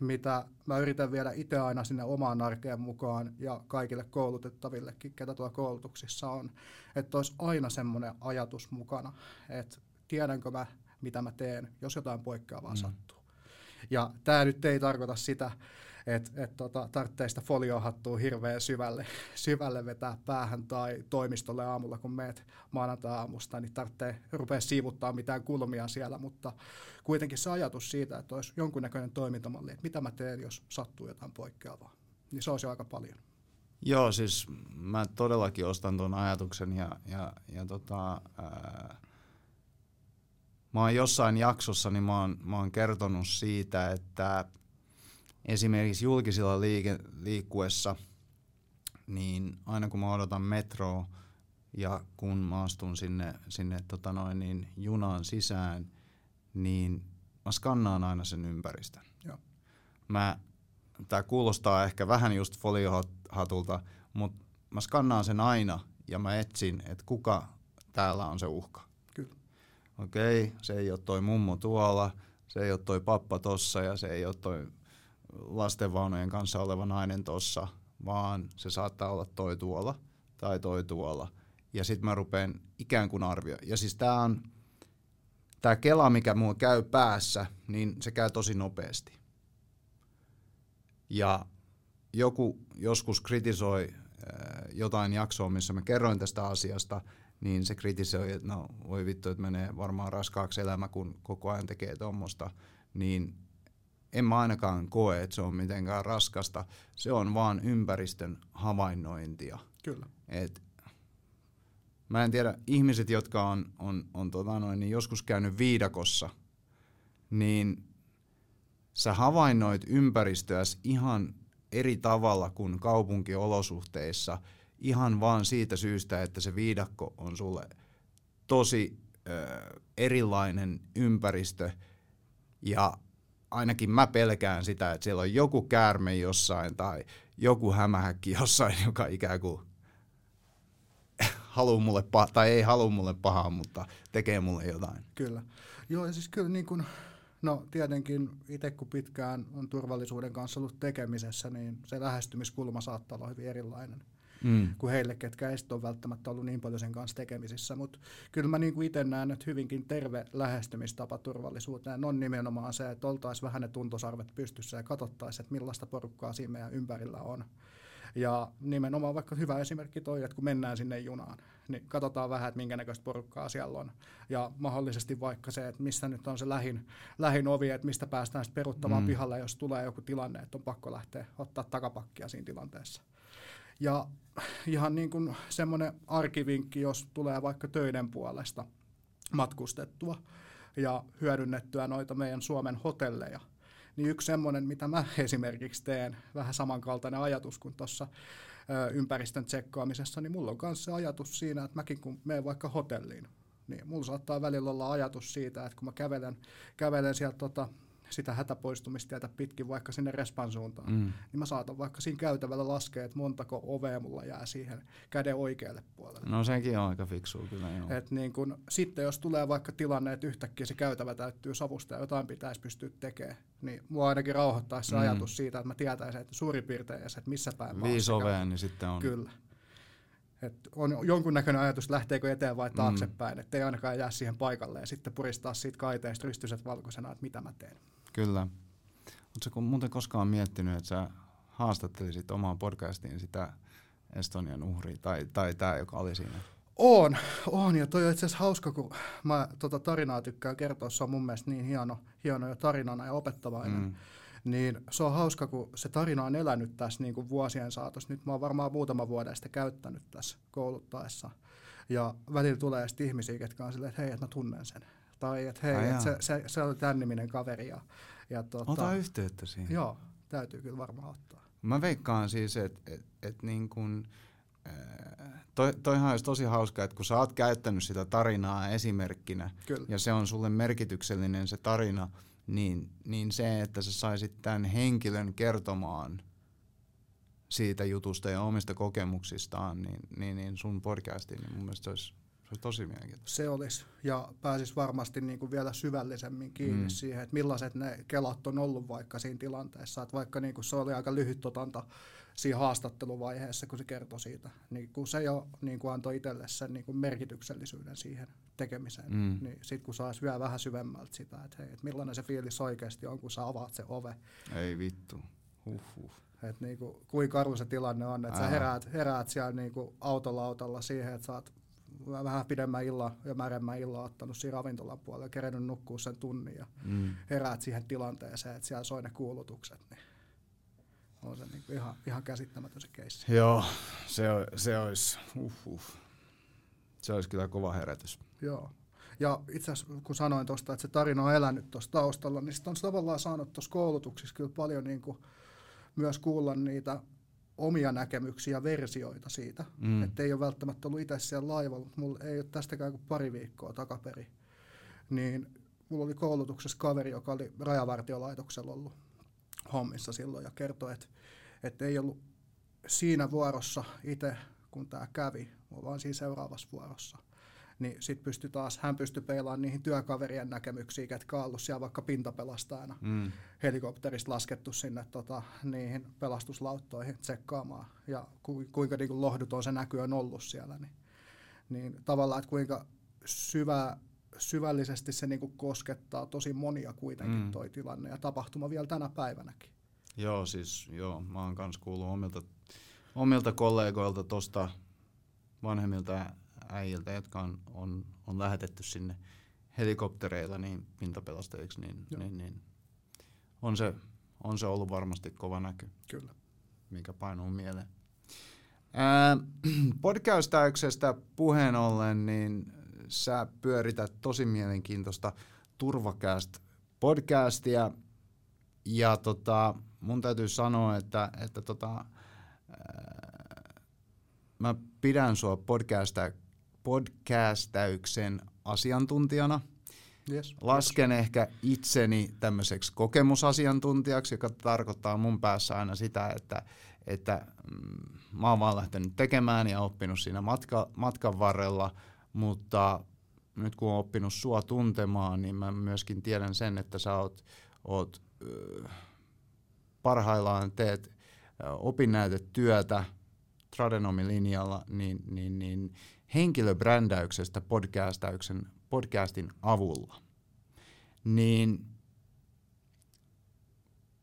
S2: mitä mä yritän viedä itse aina sinne omaan arkeen mukaan ja kaikille koulutettavillekin, ketä tuolla koulutuksissa on, että olisi aina semmoinen ajatus mukana, että tiedänkö mä, mitä mä teen, jos jotain poikkeavaa mm. sattuu. Ja tämä nyt ei tarkoita sitä, että et tota, tarvitsee sitä foliohattua hirveän syvälle, syvälle vetää päähän tai toimistolle aamulla, kun meet maanantai-aamusta, niin tarvitsee rupea siivuttaa mitään kulmia siellä, mutta kuitenkin se ajatus siitä, että olisi jonkunnäköinen toimintamalli, että mitä mä teen, jos sattuu jotain poikkeavaa, niin se olisi aika paljon.
S1: Joo, siis mä todellakin ostan tuon ajatuksen ja, ja, ja tota, ää, mä oon jossain jaksossa, niin mä oon, mä oon kertonut siitä, että esimerkiksi julkisilla liike, liikkuessa, niin aina kun mä odotan metroa ja kun mä astun sinne, sinne tota noin, niin junaan sisään, niin mä skannaan aina sen ympäristön. Joo. Mä, tää kuulostaa ehkä vähän just foliohatulta, mutta mä skannaan sen aina ja mä etsin, että kuka täällä on se uhka.
S2: Kyllä.
S1: Okei, okay, se ei ole toi mummo tuolla, se ei ole toi pappa tossa ja se ei ole toi lastenvaunujen kanssa oleva nainen tossa, vaan se saattaa olla toi tuolla tai toi tuolla. Ja sitten mä rupean ikään kuin arvioimaan. Ja siis tämä on, tämä kela, mikä mulla käy päässä, niin se käy tosi nopeasti. Ja joku joskus kritisoi äh, jotain jaksoa, missä mä kerroin tästä asiasta, niin se kritisoi, että no voi vittu, että menee varmaan raskaaksi elämä, kun koko ajan tekee tuommoista. Niin en mä ainakaan koe, että se on mitenkään raskasta. Se on vaan ympäristön havainnointia.
S2: Kyllä.
S1: Et mä en tiedä, ihmiset, jotka on, on, on tota noin, niin joskus käynyt viidakossa, niin sä havainnoit ympäristöäsi ihan eri tavalla kuin kaupunkiolosuhteissa, ihan vaan siitä syystä, että se viidakko on sulle tosi ö, erilainen ympäristö, ja ainakin mä pelkään sitä, että siellä on joku käärme jossain tai joku hämähäkki jossain, joka ikään kuin haluaa mulle pahaa, tai ei halua mulle pahaa, mutta tekee mulle jotain.
S2: Kyllä. Joo, ja siis kyllä niin kuin, no tietenkin itse kun pitkään on turvallisuuden kanssa ollut tekemisessä, niin se lähestymiskulma saattaa olla hyvin erilainen mm. kuin heille, ketkä ei ole välttämättä ollut niin paljon sen kanssa tekemisissä. Mutta kyllä mä niin itse näen, että hyvinkin terve lähestymistapa turvallisuuteen on nimenomaan se, että oltaisiin vähän ne tuntosarvet pystyssä ja katsottaisiin, että millaista porukkaa siinä meidän ympärillä on. Ja nimenomaan vaikka hyvä esimerkki toi, että kun mennään sinne junaan, niin katsotaan vähän, että minkä näköistä porukkaa siellä on. Ja mahdollisesti vaikka se, että missä nyt on se lähin, lähin ovi, että mistä päästään sitten peruttamaan mm. pihalle, jos tulee joku tilanne, että on pakko lähteä ottaa takapakkia siinä tilanteessa. Ja ihan niin kuin semmoinen arkivinkki, jos tulee vaikka töiden puolesta matkustettua ja hyödynnettyä noita meidän Suomen hotelleja, niin yksi semmoinen, mitä mä esimerkiksi teen, vähän samankaltainen ajatus kuin tuossa ympäristön tsekkaamisessa, niin mulla on myös se ajatus siinä, että mäkin kun menen vaikka hotelliin, niin mulla saattaa välillä olla ajatus siitä, että kun mä kävelen, kävelen sieltä tota, sitä hätäpoistumistietä pitkin vaikka sinne respan suuntaan, mm. niin mä saatan vaikka siinä käytävällä laskea, että montako ovea mulla jää siihen käden oikealle puolelle.
S1: No sekin on aika fiksu kyllä, joo.
S2: Et niin kun, sitten jos tulee vaikka tilanne, että yhtäkkiä se käytävä täyttyy savusta ja jotain pitäisi pystyä tekemään, niin mua ainakin rauhoittaa se mm. ajatus siitä, että mä tietäisin, että suurin piirtein, että missä päin
S1: Viisi ovea, niin sitten on.
S2: Kyllä. Et on jonkunnäköinen ajatus, lähteekö eteen vai taaksepäin, mm. ettei ainakaan jää siihen paikalle ja sitten puristaa siitä kaiteesta rystyset valkoisena, että mitä mä teen.
S1: Kyllä. Oletko muuten koskaan miettinyt, että sä haastattelisit omaan podcastiin sitä Estonian uhria, tai, tai tämä, joka oli siinä?
S2: On, on, ja toi on itse asiassa hauska, kun mä tota tarinaa tykkään kertoa, se on mun mielestä niin hieno, hieno ja tarinana ja opettavainen. Mm. Niin se on hauska, kun se tarina on elänyt tässä niin kuin vuosien saatossa. Nyt mä oon varmaan muutama vuoden sitä käyttänyt tässä kouluttaessa. Ja välillä tulee sitten ihmisiä, ketkä on silleen, että hei, että mä tunnen sen tai että hei, et se, se, se oli tämän niminen kaveri. Ja, ja
S1: tuota, Ota yhteyttä siihen.
S2: Joo, täytyy kyllä varmaan ottaa.
S1: Mä veikkaan siis, että et, et niin kun, toi, toihan olisi tosi hauska, että kun sä oot käyttänyt sitä tarinaa esimerkkinä, kyllä. ja se on sulle merkityksellinen se tarina, niin, niin se, että sä saisit tämän henkilön kertomaan siitä jutusta ja omista kokemuksistaan, niin, niin, niin sun podcastiin, niin mun mielestä se olisi se olisi tosi mielenkiintoista.
S2: Se olisi, ja pääsisi varmasti niin kuin vielä syvällisemmin kiinni mm. siihen, että millaiset ne kelat on ollut vaikka siinä tilanteessa. Että vaikka niin kuin se oli aika lyhyt otanta siinä haastatteluvaiheessa, kun se kertoi siitä, niin kun se jo niin kuin antoi itselle sen niin kuin merkityksellisyyden siihen tekemiseen, mm. niin sitten kun saisi vielä vähän syvemmältä sitä, että, hei, että millainen se fiilis oikeasti on, kun sä avaat se ove.
S1: Ei vittu. Huhhuh.
S2: Että niinku, kuinka karu se tilanne on, että sä heräät, heräät siellä niinku autolautalla siihen, että sä oot vähän pidemmän illan ja märemmän illan ottanut siinä ravintolan puolella, kerennyt nukkua sen tunnin ja mm. heräät siihen tilanteeseen, että siellä soi ne kuulutukset, niin on se niin ihan, ihan käsittämätön se keissi.
S1: Joo, se, se olisi, uh, uh. se olisi kyllä kova herätys.
S2: Joo. Ja itse asiassa kun sanoin tuosta, että se tarina on elänyt tuossa taustalla, niin sitten on tavallaan saanut tuossa koulutuksissa kyllä paljon niin kuin myös kuulla niitä omia näkemyksiä ja versioita siitä. Mm. Että ei ole välttämättä ollut itse siellä laivalla, mutta mulla ei ole tästäkään kuin pari viikkoa takaperi. Niin mulla oli koulutuksessa kaveri, joka oli rajavartiolaitoksella ollut hommissa silloin ja kertoi, että, että ei ollut siinä vuorossa itse, kun tämä kävi, vaan siinä seuraavassa vuorossa – niin sitten pystyi taas, hän pystyi peilaamaan niihin työkaverien näkemyksiin, ketkä on ollut siellä vaikka pintapelastajana mm. helikopterista laskettu sinne tota, niihin pelastuslauttoihin tsekkaamaan, ja ku, kuinka niin kuin lohduton se näky on ollut siellä, niin, niin tavallaan, että kuinka syvä, syvällisesti se niin kuin koskettaa tosi monia kuitenkin mm. toi tilanne ja tapahtuma vielä tänä päivänäkin.
S1: Joo, siis joo, mä oon kans kuullut omilta, omilta kollegoilta tuosta vanhemmilta äijiltä, jotka on, on, on lähetetty sinne helikoptereilla niin pintapelastajiksi, niin, niin, niin on, se, on se ollut varmasti kova näky.
S2: Kyllä.
S1: Mikä painuu mieleen. Podcastayksestä puheen ollen, niin sä pyörität tosi mielenkiintoista Turvacast podcastia. Ja tota, mun täytyy sanoa, että, että tota, mä pidän sua podcasta, podcastayksen asiantuntijana.
S2: Yes.
S1: Lasken yes. ehkä itseni tämmöiseksi kokemusasiantuntijaksi, joka tarkoittaa mun päässä aina sitä, että, että mm, mä oon vaan lähtenyt tekemään ja oppinut siinä matka, matkan varrella, mutta nyt kun oon oppinut sua tuntemaan, niin mä myöskin tiedän sen, että sä oot, oot parhaillaan teet opinnäytetyötä Tradenomi-linjalla, niin, niin, niin henkilöbrändäyksestä podcastin avulla. Niin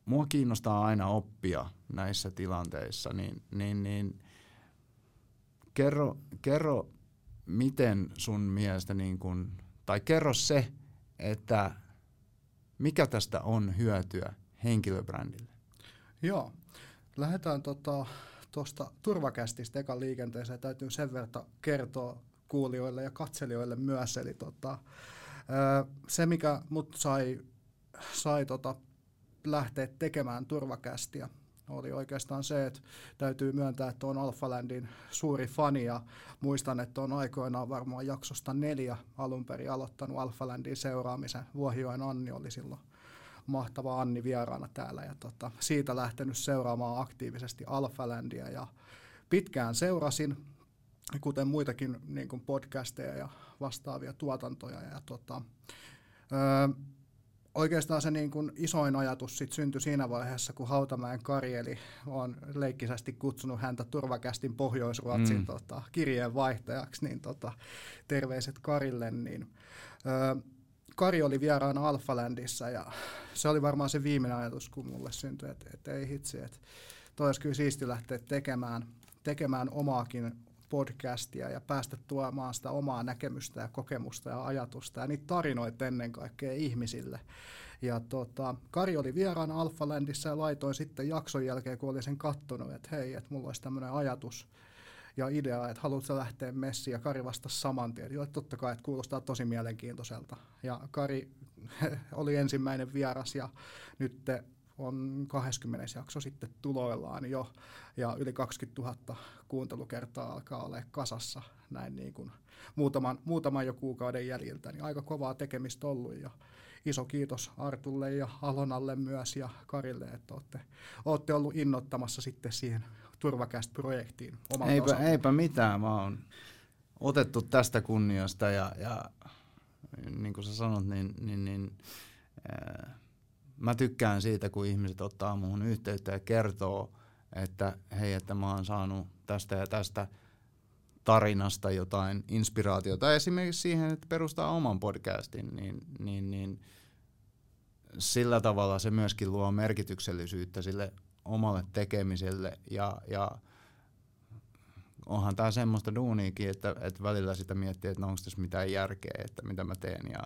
S1: mua kiinnostaa aina oppia näissä tilanteissa, niin, niin, niin kerro, kerro, miten sun mielestä, niin kun, tai kerro se, että mikä tästä on hyötyä henkilöbrändille?
S2: Joo, lähdetään tuosta turvakästistä ekan liikenteeseen. Täytyy sen verran kertoa kuulijoille ja katselijoille myös. Eli tota, se, mikä mut sai, sai tota, lähteä tekemään turvakästiä, oli oikeastaan se, että täytyy myöntää, että on Alphalandin suuri fani ja muistan, että on aikoinaan varmaan jaksosta neljä alun perin aloittanut Alphalandin seuraamisen. Vuohioen Anni oli silloin mahtava Anni vieraana täällä ja tota, siitä lähtenyt seuraamaan aktiivisesti Alphalandia ja pitkään seurasin, kuten muitakin niin kuin podcasteja ja vastaavia tuotantoja ja tota, öö, oikeastaan se niin kuin isoin ajatus sit syntyi siinä vaiheessa, kun Hautamäen Kari, eli on leikkisästi kutsunut häntä Turvakästin Pohjoisruotsin mm. tota, kirjeenvaihtajaksi, niin tota, terveiset Karille, niin öö, Kari oli vieraana Alphalandissa ja se oli varmaan se viimeinen ajatus, kun mulle syntyi, että, että ei hitsi, että toi olisi kyllä siisti lähteä tekemään, tekemään omaakin podcastia ja päästä tuomaan sitä omaa näkemystä ja kokemusta ja ajatusta ja niitä tarinoita ennen kaikkea ihmisille. Ja tota, Kari oli vieraana Alphalandissa ja laitoin sitten jakson jälkeen, kun olin sen kattonut, että hei, että mulla olisi tämmöinen ajatus ja idea, että haluatko lähteä messiin, ja Kari vastasi saman tien, että totta kai, että kuulostaa tosi mielenkiintoiselta. Ja Kari oli ensimmäinen vieras, ja nyt on 20 jakso sitten tuloillaan jo, ja yli 20 000 kuuntelukertaa alkaa olla kasassa näin niin kuin muutaman, muutaman jo kuukauden jäljiltä, niin aika kovaa tekemistä ollut, ja iso kiitos Artulle ja Alonalle myös ja Karille, että olette, olette ollut innottamassa sitten siihen turvakäst-projektiin
S1: eipä, eipä mitään, mä oon otettu tästä kunniasta ja, ja niin kuin sä sanot, niin, niin, niin mä tykkään siitä, kun ihmiset ottaa muuhun yhteyttä ja kertoo, että hei, että mä oon saanut tästä ja tästä tarinasta jotain inspiraatiota. Esimerkiksi siihen, että perustaa oman podcastin, niin, niin, niin sillä tavalla se myöskin luo merkityksellisyyttä sille omalle tekemiselle. Ja, ja onhan tämä semmoista duuniikin, että, että välillä sitä miettii, että no onko tässä mitään järkeä, että mitä mä teen ja,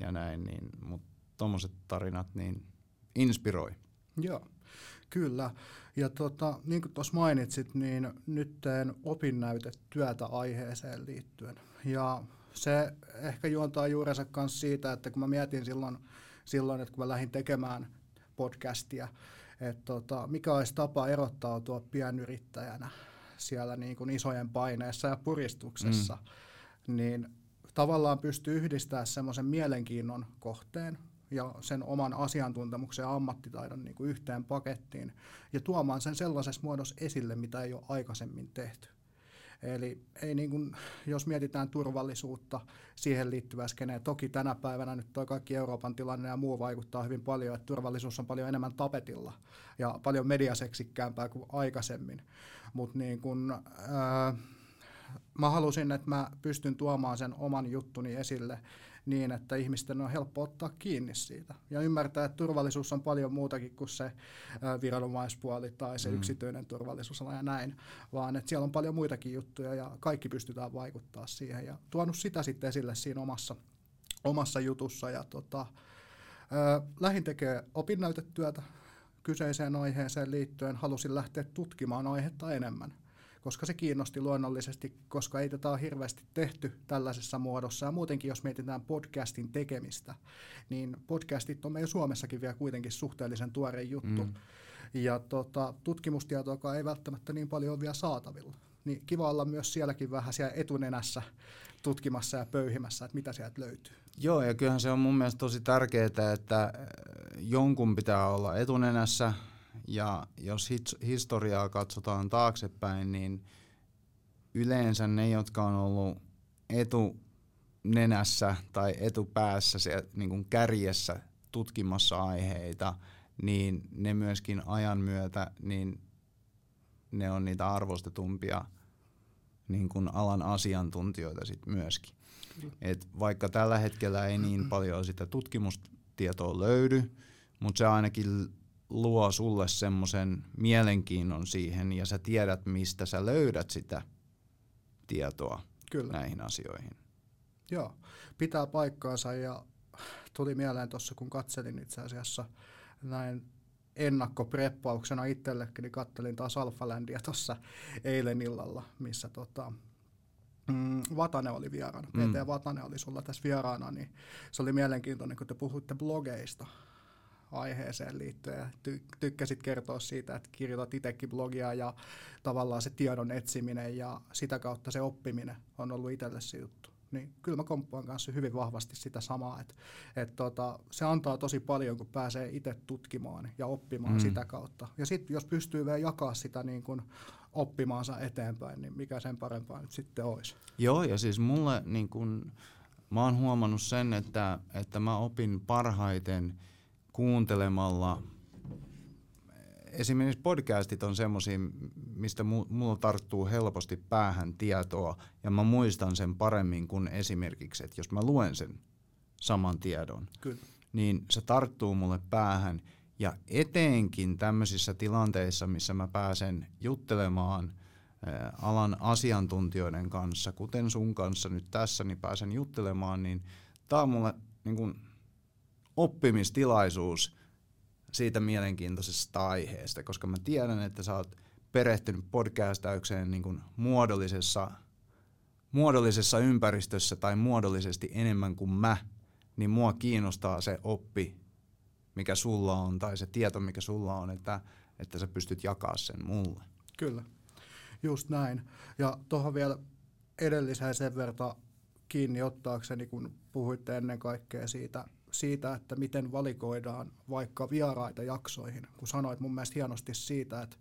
S1: ja näin, niin, mutta tuommoiset tarinat niin inspiroi.
S2: Joo, kyllä. Ja tota, niin kuin tuossa mainitsit, niin nyt teen opinnäytetyötä aiheeseen liittyen. Ja se ehkä juontaa juurensa kanssa siitä, että kun mä mietin silloin, silloin että kun mä lähdin tekemään podcastia, että tota, mikä olisi tapa erottautua pienyrittäjänä siellä niin kuin isojen paineessa ja puristuksessa, mm. niin tavallaan pystyy yhdistämään semmoisen mielenkiinnon kohteen ja sen oman asiantuntemuksen ja ammattitaidon niin kuin yhteen pakettiin ja tuomaan sen sellaisessa muodossa esille, mitä ei ole aikaisemmin tehty. Eli ei niin kuin, jos mietitään turvallisuutta, siihen liittyvää skeneä, toki tänä päivänä nyt tuo kaikki Euroopan tilanne ja muu vaikuttaa hyvin paljon, että turvallisuus on paljon enemmän tapetilla ja paljon mediaseksikkäämpää kuin aikaisemmin. Mutta niin kuin, ää, mä halusin, että mä pystyn tuomaan sen oman juttuni esille niin, että ihmisten on helppo ottaa kiinni siitä. Ja ymmärtää, että turvallisuus on paljon muutakin kuin se viranomaispuoli tai se mm. yksityinen turvallisuus ja näin, vaan että siellä on paljon muitakin juttuja ja kaikki pystytään vaikuttaa siihen. Ja tuonut sitä sitten esille siinä omassa, omassa jutussa. Ja tota, lähin tekee opinnäytetyötä kyseiseen aiheeseen liittyen. Halusin lähteä tutkimaan aihetta enemmän koska se kiinnosti luonnollisesti, koska ei tätä ole hirveästi tehty tällaisessa muodossa. Ja muutenkin, jos mietitään podcastin tekemistä, niin podcastit on meidän Suomessakin vielä kuitenkin suhteellisen tuore juttu. Mm. Ja tota, tutkimustietoa ei välttämättä niin paljon ole vielä saatavilla. Niin kiva olla myös sielläkin vähän siellä etunenässä tutkimassa ja pöyhimässä, että mitä sieltä löytyy.
S1: Joo, ja kyllähän se on mun mielestä tosi tärkeää, että äh, jonkun pitää olla etunenässä, ja jos historiaa katsotaan taaksepäin, niin yleensä ne, jotka on ollut etunenässä tai etupäässä siellä, niin kuin kärjessä tutkimassa aiheita, niin ne myöskin ajan myötä, niin ne on niitä arvostetumpia niin kuin alan asiantuntijoita sit myöskin. Et vaikka tällä hetkellä ei niin paljon sitä tutkimustietoa löydy, mutta se ainakin luo sulle semmoisen mielenkiinnon siihen ja sä tiedät, mistä sä löydät sitä tietoa Kyllä. näihin asioihin.
S2: Joo, pitää paikkaansa ja tuli mieleen tuossa, kun katselin itse asiassa näin ennakkopreppauksena itsellekin, niin kattelin taas Alphalandia tuossa eilen illalla, missä tota, mm, Vatane oli vieraana, mm. PT Vatane oli sulla tässä vieraana, niin se oli mielenkiintoinen, kun te puhuitte blogeista aiheeseen liittyen ja ty- tykkäsit kertoa siitä, että kirjoitat itsekin blogia ja tavallaan se tiedon etsiminen ja sitä kautta se oppiminen on ollut itselle se juttu niin kyllä mä komppaan kanssa hyvin vahvasti sitä samaa, että et tota, se antaa tosi paljon, kun pääsee itse tutkimaan ja oppimaan mm. sitä kautta. Ja sitten jos pystyy vielä jakaa sitä niin kun oppimaansa eteenpäin, niin mikä sen parempaa nyt sitten olisi.
S1: Joo, ja siis mulle niin kun, mä oon huomannut sen, että, että mä opin parhaiten kuuntelemalla – esimerkiksi podcastit on semmoisia, mistä mulla tarttuu helposti päähän tietoa, ja mä muistan sen paremmin kuin esimerkiksi, että jos mä luen sen saman tiedon,
S2: Kyllä.
S1: niin se tarttuu mulle päähän, ja etenkin tämmöisissä tilanteissa, missä mä pääsen juttelemaan alan asiantuntijoiden kanssa, kuten sun kanssa nyt tässä, niin pääsen juttelemaan, niin tämä on mulle niin kun, oppimistilaisuus – siitä mielenkiintoisesta aiheesta, koska mä tiedän, että sä oot perehtynyt podcastaukseen niin kuin muodollisessa, muodollisessa ympäristössä tai muodollisesti enemmän kuin mä, niin mua kiinnostaa se oppi, mikä sulla on, tai se tieto, mikä sulla on, että, että sä pystyt jakaa sen mulle.
S2: Kyllä, just näin. Ja tuohon vielä edelliseen sen verran kiinni ottaakseni, kun puhuitte ennen kaikkea siitä siitä, että miten valikoidaan vaikka vieraita jaksoihin, kun sanoit mun mielestä hienosti siitä, että,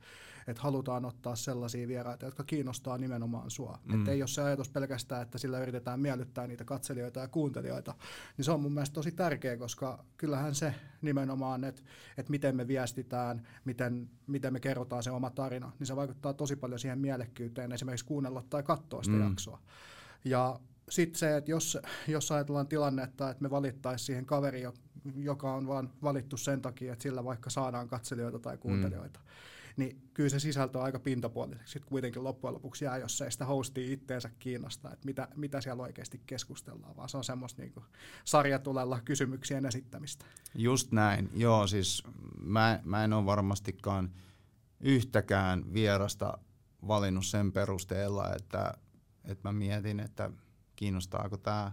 S2: että halutaan ottaa sellaisia vieraita, jotka kiinnostaa nimenomaan sua. Mm. Että ei ole se ajatus pelkästään, että sillä yritetään miellyttää niitä katselijoita ja kuuntelijoita, niin se on mun mielestä tosi tärkeä, koska kyllähän se nimenomaan, että, että miten me viestitään, miten, miten me kerrotaan se oma tarina, niin se vaikuttaa tosi paljon siihen mielekkyyteen esimerkiksi kuunnella tai katsoa sitä mm. jaksoa. Ja sitten se, että jos, jos ajatellaan tilannetta, että me valittaisiin siihen kaveri, joka on vaan valittu sen takia, että sillä vaikka saadaan katselijoita tai kuuntelijoita, mm. niin kyllä se sisältö on aika pintapuoliseksi sitten kuitenkin loppujen lopuksi jää, jos ei sitä hostia itteensä kiinnostaa, että mitä, mitä siellä oikeasti keskustellaan, vaan se on semmoista niin sarjatulella kysymyksien esittämistä.
S1: Just näin, joo siis mä, mä en ole varmastikaan yhtäkään vierasta valinnut sen perusteella, että, että mä mietin, että kiinnostaako tämä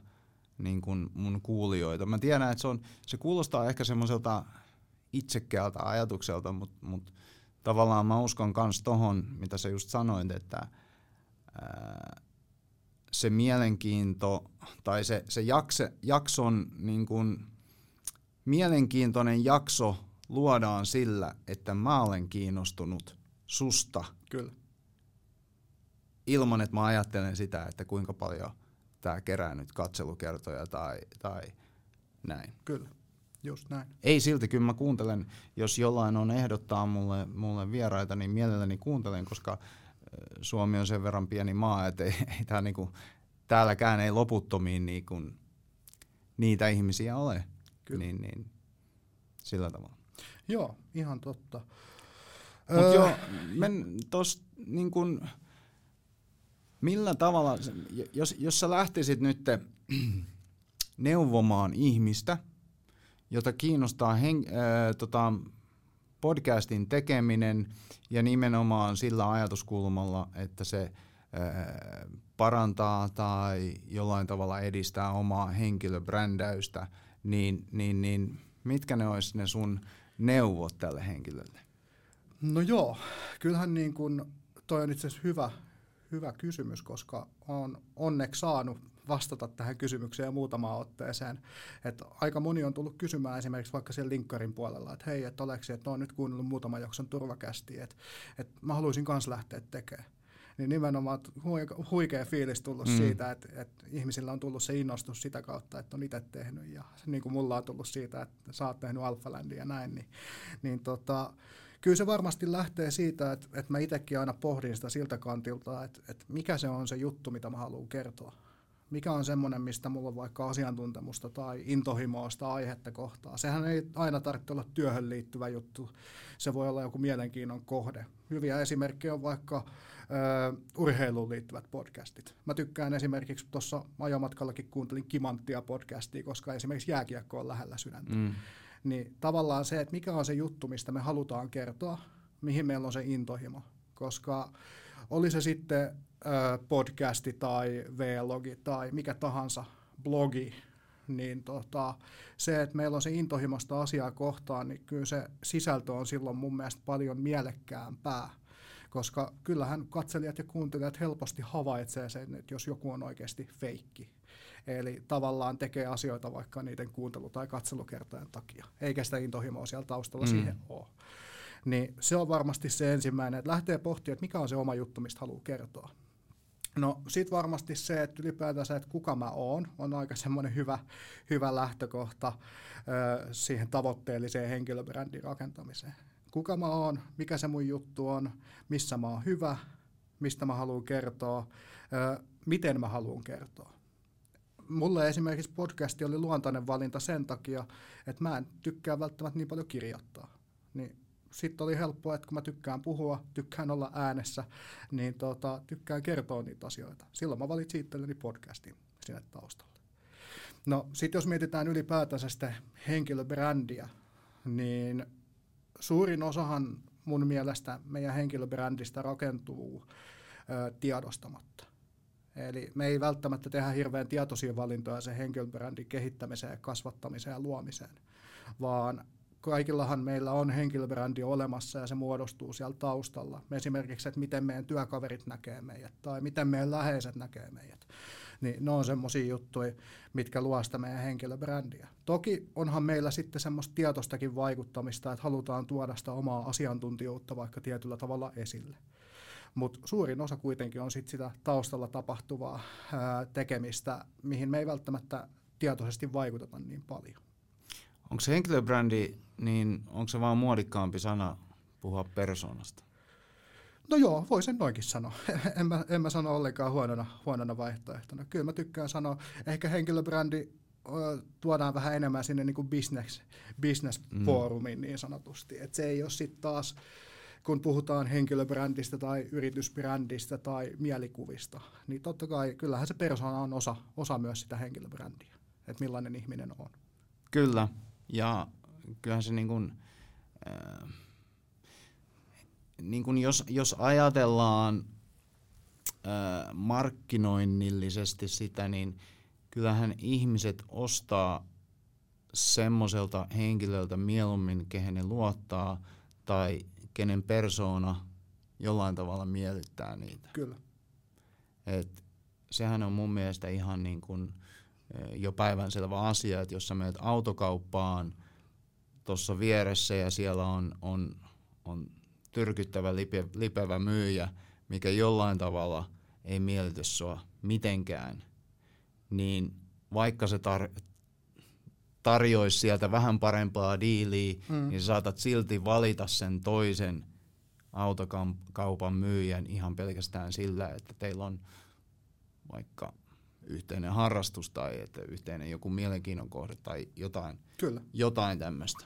S1: niin kuin mun kuulijoita. Mä tiedän, että se, on, se kuulostaa ehkä semmoiselta itsekkäältä ajatukselta, mutta mut tavallaan mä uskon myös tohon, mitä sä just sanoit, että ää, se mielenkiinto tai se, se jakse, jakson niin kuin, mielenkiintoinen jakso luodaan sillä, että mä olen kiinnostunut susta.
S2: Kyllä.
S1: Ilman, että mä ajattelen sitä, että kuinka paljon tämä kerää nyt katselukertoja tai, tai näin.
S2: Kyllä, just näin.
S1: Ei silti, kyllä mä kuuntelen, jos jollain on ehdottaa mulle, mulle vieraita, niin mielelläni kuuntelen, koska Suomi on sen verran pieni maa, että ei, ei tää niinku, täälläkään ei loputtomiin niinku, niitä ihmisiä ole. Kyllä. Niin, niin, sillä tavalla.
S2: Joo, ihan totta.
S1: Mutta öö, joo, men tos, niin kun, Millä tavalla, jos, jos sä lähtisit nyt neuvomaan ihmistä, jota kiinnostaa hen, äh, tota, podcastin tekeminen ja nimenomaan sillä ajatuskulmalla, että se parantaa tai jollain tavalla edistää omaa henkilöbrändäystä, niin, niin, niin mitkä ne olisi ne sun neuvot tälle henkilölle?
S2: No joo, kyllähän niin kun, toi on itse asiassa hyvä, hyvä kysymys, koska on onneksi saanut vastata tähän kysymykseen muutamaan otteeseen. Et aika moni on tullut kysymään esimerkiksi vaikka siellä linkkarin puolella, että hei, että oleksi, että on nyt kuunnellut muutaman jakson turvakästi, että, että mä haluaisin myös lähteä tekemään niin nimenomaan huikea fiilis tullut mm. siitä, että, että ihmisillä on tullut se innostus sitä kautta, että on itse tehnyt ja niin kuin mulla on tullut siitä, että sä oot tehnyt Alphalandia ja näin, niin, niin tota, kyllä se varmasti lähtee siitä, että, että mä itsekin aina pohdin sitä siltä kantilta, että, että mikä se on se juttu, mitä mä haluan kertoa mikä on semmoinen, mistä mulla on vaikka asiantuntemusta tai intohimoa sitä aihetta kohtaa. Sehän ei aina tarvitse olla työhön liittyvä juttu, se voi olla joku mielenkiinnon kohde. Hyviä esimerkkejä on vaikka ö, urheiluun liittyvät podcastit. Mä tykkään esimerkiksi tuossa ajomatkallakin kuuntelin Kimanttia podcastia, koska esimerkiksi jääkiekko on lähellä sydäntä. Mm. Niin tavallaan se, että mikä on se juttu, mistä me halutaan kertoa, mihin meillä on se intohimo. Koska oli se sitten podcasti tai vlogi tai mikä tahansa blogi, niin tota, se, että meillä on se intohimosta asiaa kohtaan, niin kyllä se sisältö on silloin mun mielestä paljon mielekkäämpää, koska kyllähän katselijat ja kuuntelijat helposti havaitsee sen, että jos joku on oikeasti feikki. Eli tavallaan tekee asioita vaikka niiden kuuntelu- tai katselukertojen takia, eikä sitä intohimoa siellä taustalla mm. siihen ole. Niin se on varmasti se ensimmäinen, että lähtee pohtimaan, että mikä on se oma juttu, mistä haluaa kertoa. No sitten varmasti se, että ylipäätänsä, että kuka mä oon, on aika semmoinen hyvä, hyvä lähtökohta ö, siihen tavoitteelliseen henkilöbrändin rakentamiseen. Kuka mä oon, mikä se mun juttu on, missä mä oon hyvä, mistä mä haluan kertoa, ö, miten mä haluan kertoa. Mulle esimerkiksi podcasti oli luontainen valinta sen takia, että mä en tykkää välttämättä niin paljon kirjoittaa. Niin sitten oli helppoa, että kun mä tykkään puhua, tykkään olla äänessä, niin tota, tykkään kertoa niitä asioita. Silloin mä valitsin itselleni podcastin sinne taustalle. No sitten jos mietitään ylipäätänsä sitä henkilöbrändiä, niin suurin osahan mun mielestä meidän henkilöbrändistä rakentuu ö, tiedostamatta. Eli me ei välttämättä tehdä hirveän tietoisia valintoja sen henkilöbrändin kehittämiseen, kasvattamiseen ja luomiseen, vaan kaikillahan meillä on henkilöbrändi olemassa ja se muodostuu siellä taustalla. Esimerkiksi, että miten meidän työkaverit näkee meidät tai miten meidän läheiset näkee meidät. Niin ne on semmoisia juttuja, mitkä luo sitä meidän henkilöbrändiä. Toki onhan meillä sitten semmoista tietostakin vaikuttamista, että halutaan tuoda sitä omaa asiantuntijuutta vaikka tietyllä tavalla esille. Mutta suurin osa kuitenkin on sit sitä taustalla tapahtuvaa ää, tekemistä, mihin me ei välttämättä tietoisesti vaikuteta niin paljon.
S1: Onko se henkilöbrändi, niin onko se vaan muodikkaampi sana puhua persoonasta?
S2: No joo, voi sen noinkin sanoa. en, mä, en mä sano ollenkaan huonona, huonona vaihtoehtona. Kyllä mä tykkään sanoa, ehkä henkilöbrändi tuodaan vähän enemmän sinne niin kuin business, business mm. foorumiin niin sanotusti. Et se ei ole sitten taas, kun puhutaan henkilöbrändistä tai yritysbrändistä tai mielikuvista, niin totta kai kyllähän se persoona on osa, osa myös sitä henkilöbrändiä, että millainen ihminen on.
S1: Kyllä, ja kyllähän se niin kuin, äh, niin kuin jos, jos ajatellaan äh, markkinoinnillisesti sitä, niin kyllähän ihmiset ostaa semmoiselta henkilöltä mieluummin, kehen ne luottaa tai kenen persoona jollain tavalla miellyttää niitä.
S2: Kyllä.
S1: Et sehän on mun mielestä ihan niin kuin jo päivänselvä asia, että jos sä menet autokauppaan tuossa vieressä ja siellä on, on, on tyrkyttävä lipe, lipevä myyjä, mikä jollain tavalla ei miellytä sua mitenkään, niin vaikka se tar- tarjoisi sieltä vähän parempaa diiliä, mm. niin saatat silti valita sen toisen autokaupan myyjän ihan pelkästään sillä, että teillä on vaikka yhteinen harrastus tai että yhteinen joku mielenkiinnon kohde tai jotain,
S2: Kyllä.
S1: jotain tämmöistä.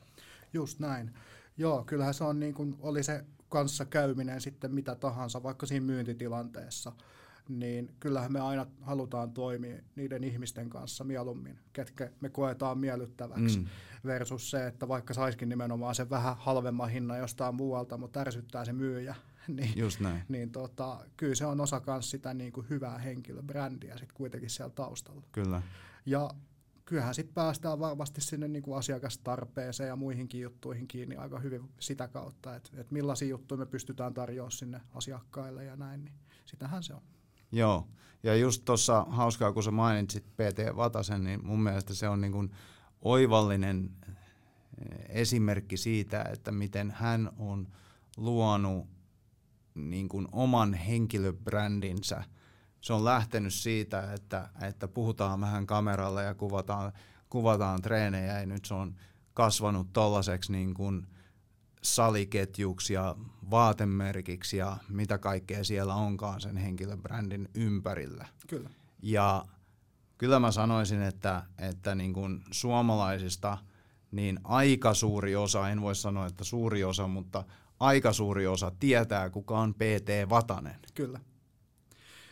S2: Just näin. Joo, kyllähän se on niin kuin, oli se kanssa käyminen sitten mitä tahansa, vaikka siinä myyntitilanteessa, niin kyllähän me aina halutaan toimia niiden ihmisten kanssa mieluummin, ketkä me koetaan miellyttäväksi, mm. versus se, että vaikka saiskin nimenomaan sen vähän halvemman hinnan jostain muualta, mutta ärsyttää se myyjä, niin,
S1: Just näin.
S2: niin tota, kyllä se on osa myös sitä niin kuin hyvää henkilöbrändiä sit kuitenkin siellä taustalla.
S1: Kyllä.
S2: Ja kyllähän sitten päästään varmasti sinne niin kuin asiakastarpeeseen ja muihinkin juttuihin kiinni aika hyvin sitä kautta, että, että millaisia juttuja me pystytään tarjoamaan sinne asiakkaille ja näin, niin sitähän se on.
S1: Joo, ja just tuossa hauskaa, kun sä mainitsit PT Vatasen, niin mun mielestä se on niin kuin oivallinen eh, esimerkki siitä, että miten hän on luonut niin kuin oman henkilöbrändinsä. Se on lähtenyt siitä, että, että puhutaan vähän kameralla ja kuvataan, kuvataan treenejä ja nyt se on kasvanut tollaiseksi niin kuin saliketjuksi ja vaatemerkiksi ja mitä kaikkea siellä onkaan sen henkilöbrändin ympärillä.
S2: Kyllä.
S1: Ja kyllä mä sanoisin, että, että niin kuin suomalaisista niin aika suuri osa, en voi sanoa, että suuri osa, mutta aika suuri osa tietää, kuka on PT Vatanen.
S2: Kyllä.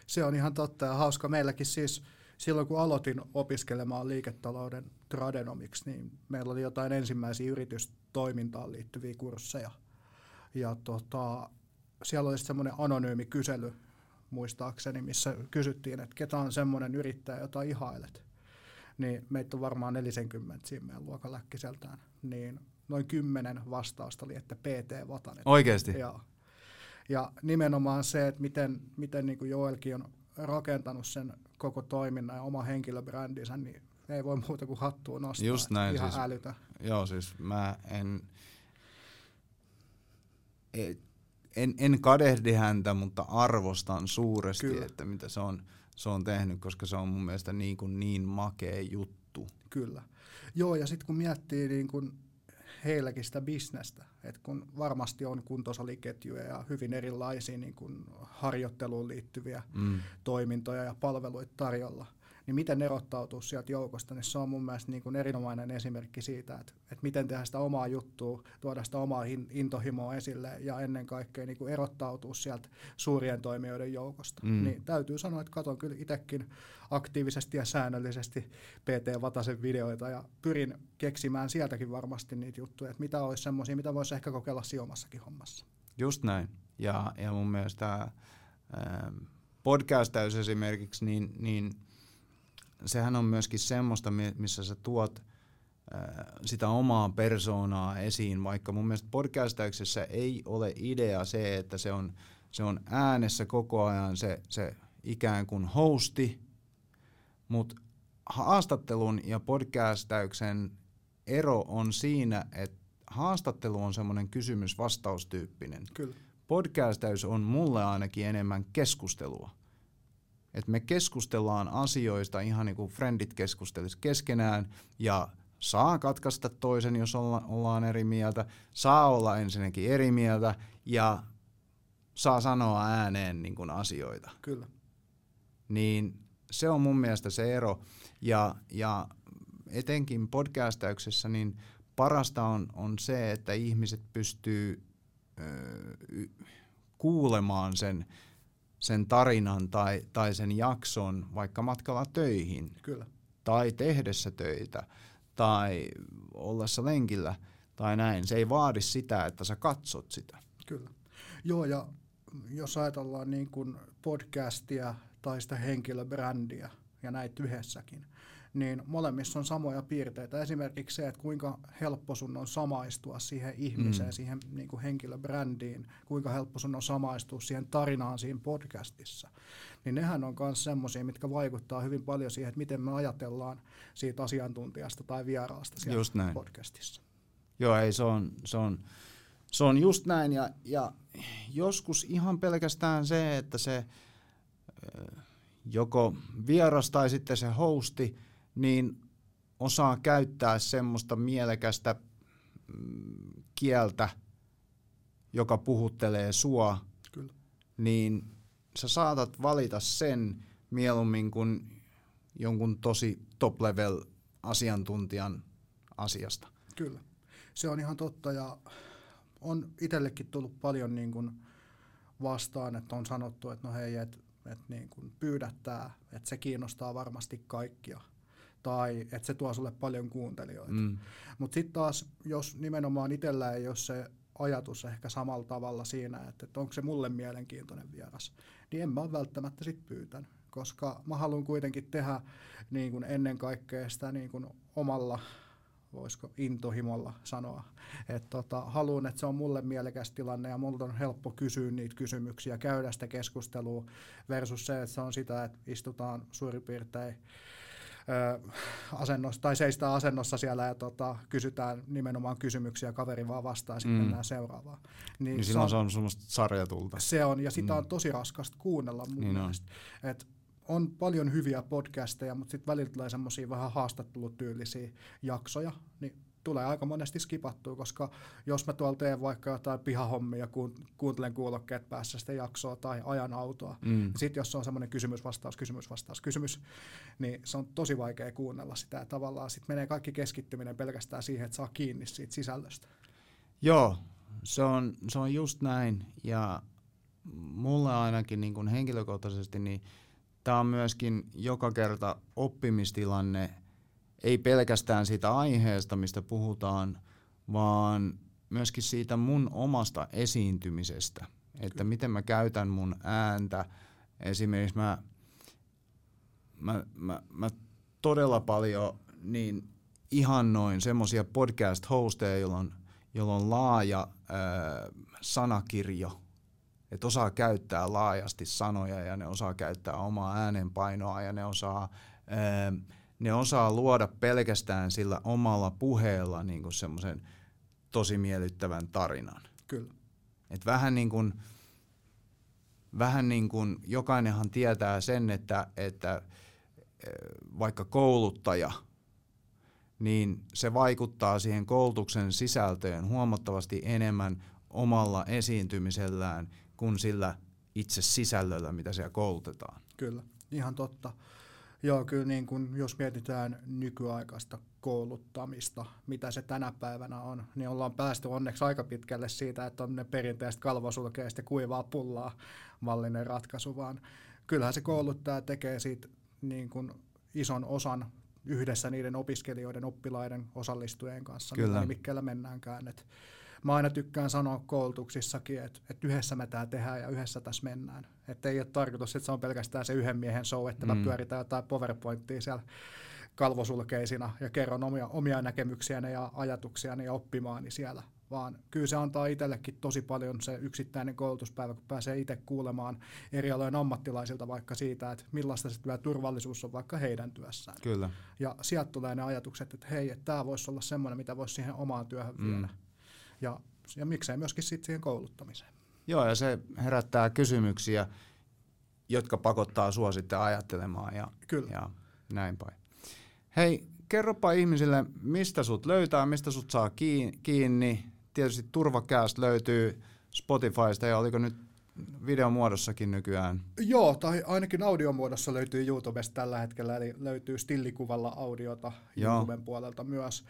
S2: Se on ihan totta ja hauska. Meilläkin siis silloin, kun aloitin opiskelemaan liiketalouden tradenomiksi, niin meillä oli jotain ensimmäisiä yritystoimintaan liittyviä kursseja. Ja tota, siellä oli semmoinen anonyymi kysely, muistaakseni, missä kysyttiin, että ketä on semmoinen yrittäjä, jota ihailet. Niin meitä on varmaan 40 siinä meidän luokaläkkiseltään. Niin noin kymmenen vastausta oli, että PT Vatanen.
S1: Oikeasti?
S2: Joo. Ja nimenomaan se, että miten, miten niin kuin Joelkin on rakentanut sen koko toiminnan ja oma henkilöbrändinsä, niin ei voi muuta kuin hattua nostaa.
S1: Just näin.
S2: Ihan
S1: siis,
S2: älytä.
S1: Joo, siis mä en, en, en kadehdi häntä, mutta arvostan suuresti,
S2: Kyllä.
S1: että mitä se on, se on tehnyt, koska se on mun mielestä niin, kuin niin makea juttu.
S2: Kyllä. Joo, ja sitten kun miettii niin kun heilläkin sitä bisnestä, että kun varmasti on kuntosaliketjuja ja hyvin erilaisia niin kun harjoitteluun liittyviä
S1: Mm.
S2: toimintoja ja palveluita tarjolla, niin miten erottautua sieltä joukosta, niin se on mun mielestä niin kuin erinomainen esimerkki siitä, että, että miten tehdä sitä omaa juttua, tuoda sitä omaa hin- intohimoa esille ja ennen kaikkea niin kuin erottautua sieltä suurien toimijoiden joukosta.
S1: Mm.
S2: Niin täytyy sanoa, että katon kyllä itsekin aktiivisesti ja säännöllisesti PT Vatasen videoita ja pyrin keksimään sieltäkin varmasti niitä juttuja, että mitä olisi semmoisia, mitä voisi ehkä kokeilla siomassakin hommassa.
S1: Just näin. Ja, ja mun mielestä ähm, podcastaus esimerkiksi, niin, niin sehän on myöskin semmoista, mi- missä sä tuot äh, sitä omaa persoonaa esiin, vaikka mun mielestä podcastauksessa ei ole idea se, että se on, se on äänessä koko ajan se, se ikään kuin hosti, mutta haastattelun ja podcastauksen ero on siinä, että haastattelu on semmoinen kysymys-vastaustyyppinen.
S2: Kyllä.
S1: Podcastaus on mulle ainakin enemmän keskustelua. Et me keskustellaan asioista ihan niin kuin friendit keskustelis keskenään ja saa katkaista toisen, jos olla, ollaan eri mieltä, saa olla ensinnäkin eri mieltä ja saa sanoa ääneen niin kuin asioita
S2: Kyllä.
S1: niin se on mun mielestä se ero. Ja, ja etenkin podcastauksessa niin parasta on, on se, että ihmiset pystyy ö, kuulemaan sen, sen tarinan tai, tai sen jakson vaikka matkalla töihin
S2: Kyllä.
S1: tai tehdessä töitä tai ollessa lenkillä tai näin. Se ei vaadi sitä, että sä katsot sitä.
S2: Kyllä. Joo, ja jos ajatellaan niin kuin podcastia tai sitä henkilöbrändiä ja näitä yhdessäkin, niin molemmissa on samoja piirteitä. Esimerkiksi se, että kuinka helppo sun on samaistua siihen ihmiseen,
S1: Mm.
S2: siihen niin kuin henkilöbrändiin, kuinka helppo sun on samaistua siihen tarinaan siinä podcastissa. Niin nehän on myös semmoisia, mitkä vaikuttaa hyvin paljon siihen, että miten me ajatellaan siitä asiantuntijasta tai vieraasta siellä
S1: Just näin.
S2: podcastissa.
S1: Joo, ei, se on, se on, se on just näin. Ja, ja joskus ihan pelkästään se, että se joko vieras tai sitten se hosti, niin osaa käyttää semmoista mielekästä mm, kieltä, joka puhuttelee sua,
S2: Kyllä.
S1: niin sä saatat valita sen mieluummin kuin jonkun tosi top-level asiantuntijan asiasta.
S2: Kyllä, se on ihan totta ja on itsellekin tullut paljon niin kuin vastaan, että on sanottu, että no hei, että et niin kuin pyydättää, että se kiinnostaa varmasti kaikkia. Tai että se tuo sulle paljon kuuntelijoita.
S1: Mm.
S2: Mutta sitten taas, jos nimenomaan itsellä ei ole se ajatus ehkä samalla tavalla siinä, että, että onko se mulle mielenkiintoinen vieras, niin en mä ole välttämättä sit pyytänyt, koska mä haluan kuitenkin tehdä niin kuin ennen kaikkea sitä niin kuin omalla voisiko intohimolla sanoa. Että tota, haluan, että se on mulle mielekäs tilanne ja mulla on helppo kysyä niitä kysymyksiä, käydä sitä keskustelua versus se, että se on sitä, että istutaan suurin piirtein asennossa, tai seistää asennossa siellä ja tota, kysytään nimenomaan kysymyksiä, kaveri vaan vastaa ja sitten mm. mennään seuraavaan.
S1: Niin, niin silloin se on, se on semmoista sarjatulta.
S2: Se on, ja sitä mm. on tosi raskasta kuunnella mun niin mielestä. On. Et on paljon hyviä podcasteja, mutta sitten välillä tulee semmoisia vähän haastattelutyylisiä jaksoja, niin tulee aika monesti skipattua, koska jos mä tuolla teen vaikka jotain pihahommia, kuuntelen kuulokkeet päässä sitä jaksoa tai ajan autoa, mm. niin sitten jos on semmoinen kysymys, vastaus, kysymys, vastaus, kysymys, niin se on tosi vaikea kuunnella sitä ja tavallaan sitten menee kaikki keskittyminen pelkästään siihen, että saa kiinni siitä sisällöstä.
S1: Joo, se on, se on just näin ja mulle ainakin niin kuin henkilökohtaisesti, niin tämä on myöskin joka kerta oppimistilanne, ei pelkästään siitä aiheesta, mistä puhutaan, vaan myöskin siitä mun omasta esiintymisestä, että miten mä käytän mun ääntä. Esimerkiksi mä, mä, mä, mä todella paljon niin ihannoin semmoisia podcast-hosteja, joilla on, jolla on laaja ää, sanakirjo, että osaa käyttää laajasti sanoja ja ne osaa käyttää omaa äänenpainoa ja ne osaa, ää, ne osaa luoda pelkästään sillä omalla puheella niin semmoisen tosi miellyttävän tarinan.
S2: Kyllä.
S1: Et vähän niin kuin, vähän niin kuin jokainenhan tietää sen, että, että vaikka kouluttaja, niin se vaikuttaa siihen koulutuksen sisältöön huomattavasti enemmän omalla esiintymisellään kuin sillä itse sisällöllä, mitä siellä koulutetaan.
S2: Kyllä, ihan totta. Joo, kyllä niin kun, jos mietitään nykyaikaista kouluttamista, mitä se tänä päivänä on, niin ollaan päästy onneksi aika pitkälle siitä, että on ne perinteiset kalvosulkeista kuivaa pullaa mallinen ratkaisu, vaan kyllähän se kouluttaja tekee siitä niin kun ison osan yhdessä niiden opiskelijoiden, oppilaiden, osallistujien kanssa, Kyllä. nimikkeellä mennäänkään. Et mä aina tykkään sanoa koulutuksissakin, että, että yhdessä me tämä tehdään ja yhdessä tässä mennään. Että ei ole tarkoitus, että se on pelkästään se yhden miehen show, että mm. mä pyöritän jotain PowerPointia siellä kalvosulkeisina ja kerron omia, omia näkemyksiäni ja ajatuksiani ja oppimaani siellä, vaan kyllä se antaa itsellekin tosi paljon se yksittäinen koulutuspäivä, kun pääsee itse kuulemaan eri alojen ammattilaisilta vaikka siitä, että millaista se turvallisuus on vaikka heidän työssään.
S1: Kyllä.
S2: Ja sieltä tulee ne ajatukset, että hei, että tämä voisi olla semmoinen, mitä voisi siihen omaan työhön mm. Ja, ja miksei myöskin sit siihen kouluttamiseen.
S1: Joo, ja se herättää kysymyksiä, jotka pakottaa sua sitten ajattelemaan ja,
S2: Kyllä.
S1: ja näin päin. Hei, kerropa ihmisille, mistä sut löytää, mistä sut saa kiinni. Tietysti Turvakääst löytyy Spotifysta ja oliko nyt videomuodossakin nykyään?
S2: Joo, tai ainakin audiomuodossa löytyy YouTubesta tällä hetkellä, eli löytyy stillikuvalla audiota Joo. YouTuben puolelta myös.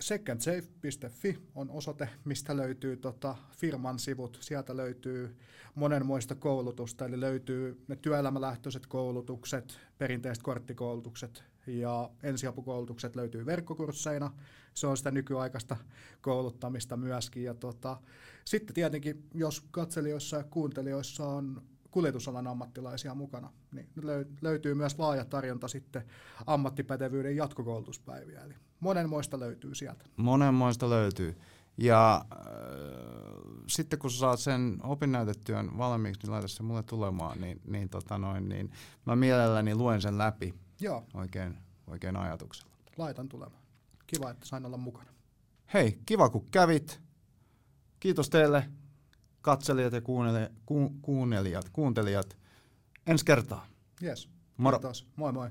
S2: Secondsafe.fi on osoite, mistä löytyy tota firman sivut. Sieltä löytyy monenmoista koulutusta, eli löytyy ne työelämälähtöiset koulutukset, perinteiset korttikoulutukset ja ensiapukoulutukset löytyy verkkokursseina. Se on sitä nykyaikaista kouluttamista myöskin. Ja tota, sitten tietenkin, jos katselijoissa ja kuuntelijoissa on kuljetusalan ammattilaisia mukana, niin löytyy myös laaja tarjonta sitten ammattipätevyyden jatkokoulutuspäiviä. Eli monenmoista löytyy sieltä.
S1: Monenmoista löytyy. Ja äh, sitten kun sä saat sen opinnäytetyön valmiiksi, niin laita se mulle tulemaan, niin, niin, tota noin, niin mä mielelläni luen sen läpi
S2: Joo.
S1: Oikein, oikein ajatuksella.
S2: Laitan tulemaan. Kiva, että sain olla mukana.
S1: Hei, kiva kun kävit. Kiitos teille katselijat ja kuuntelijat, ku, kuuntelijat, kuuntelijat. Ensi kertaa.
S2: Yes.
S1: Moro.
S2: Kiitos. Moi moi.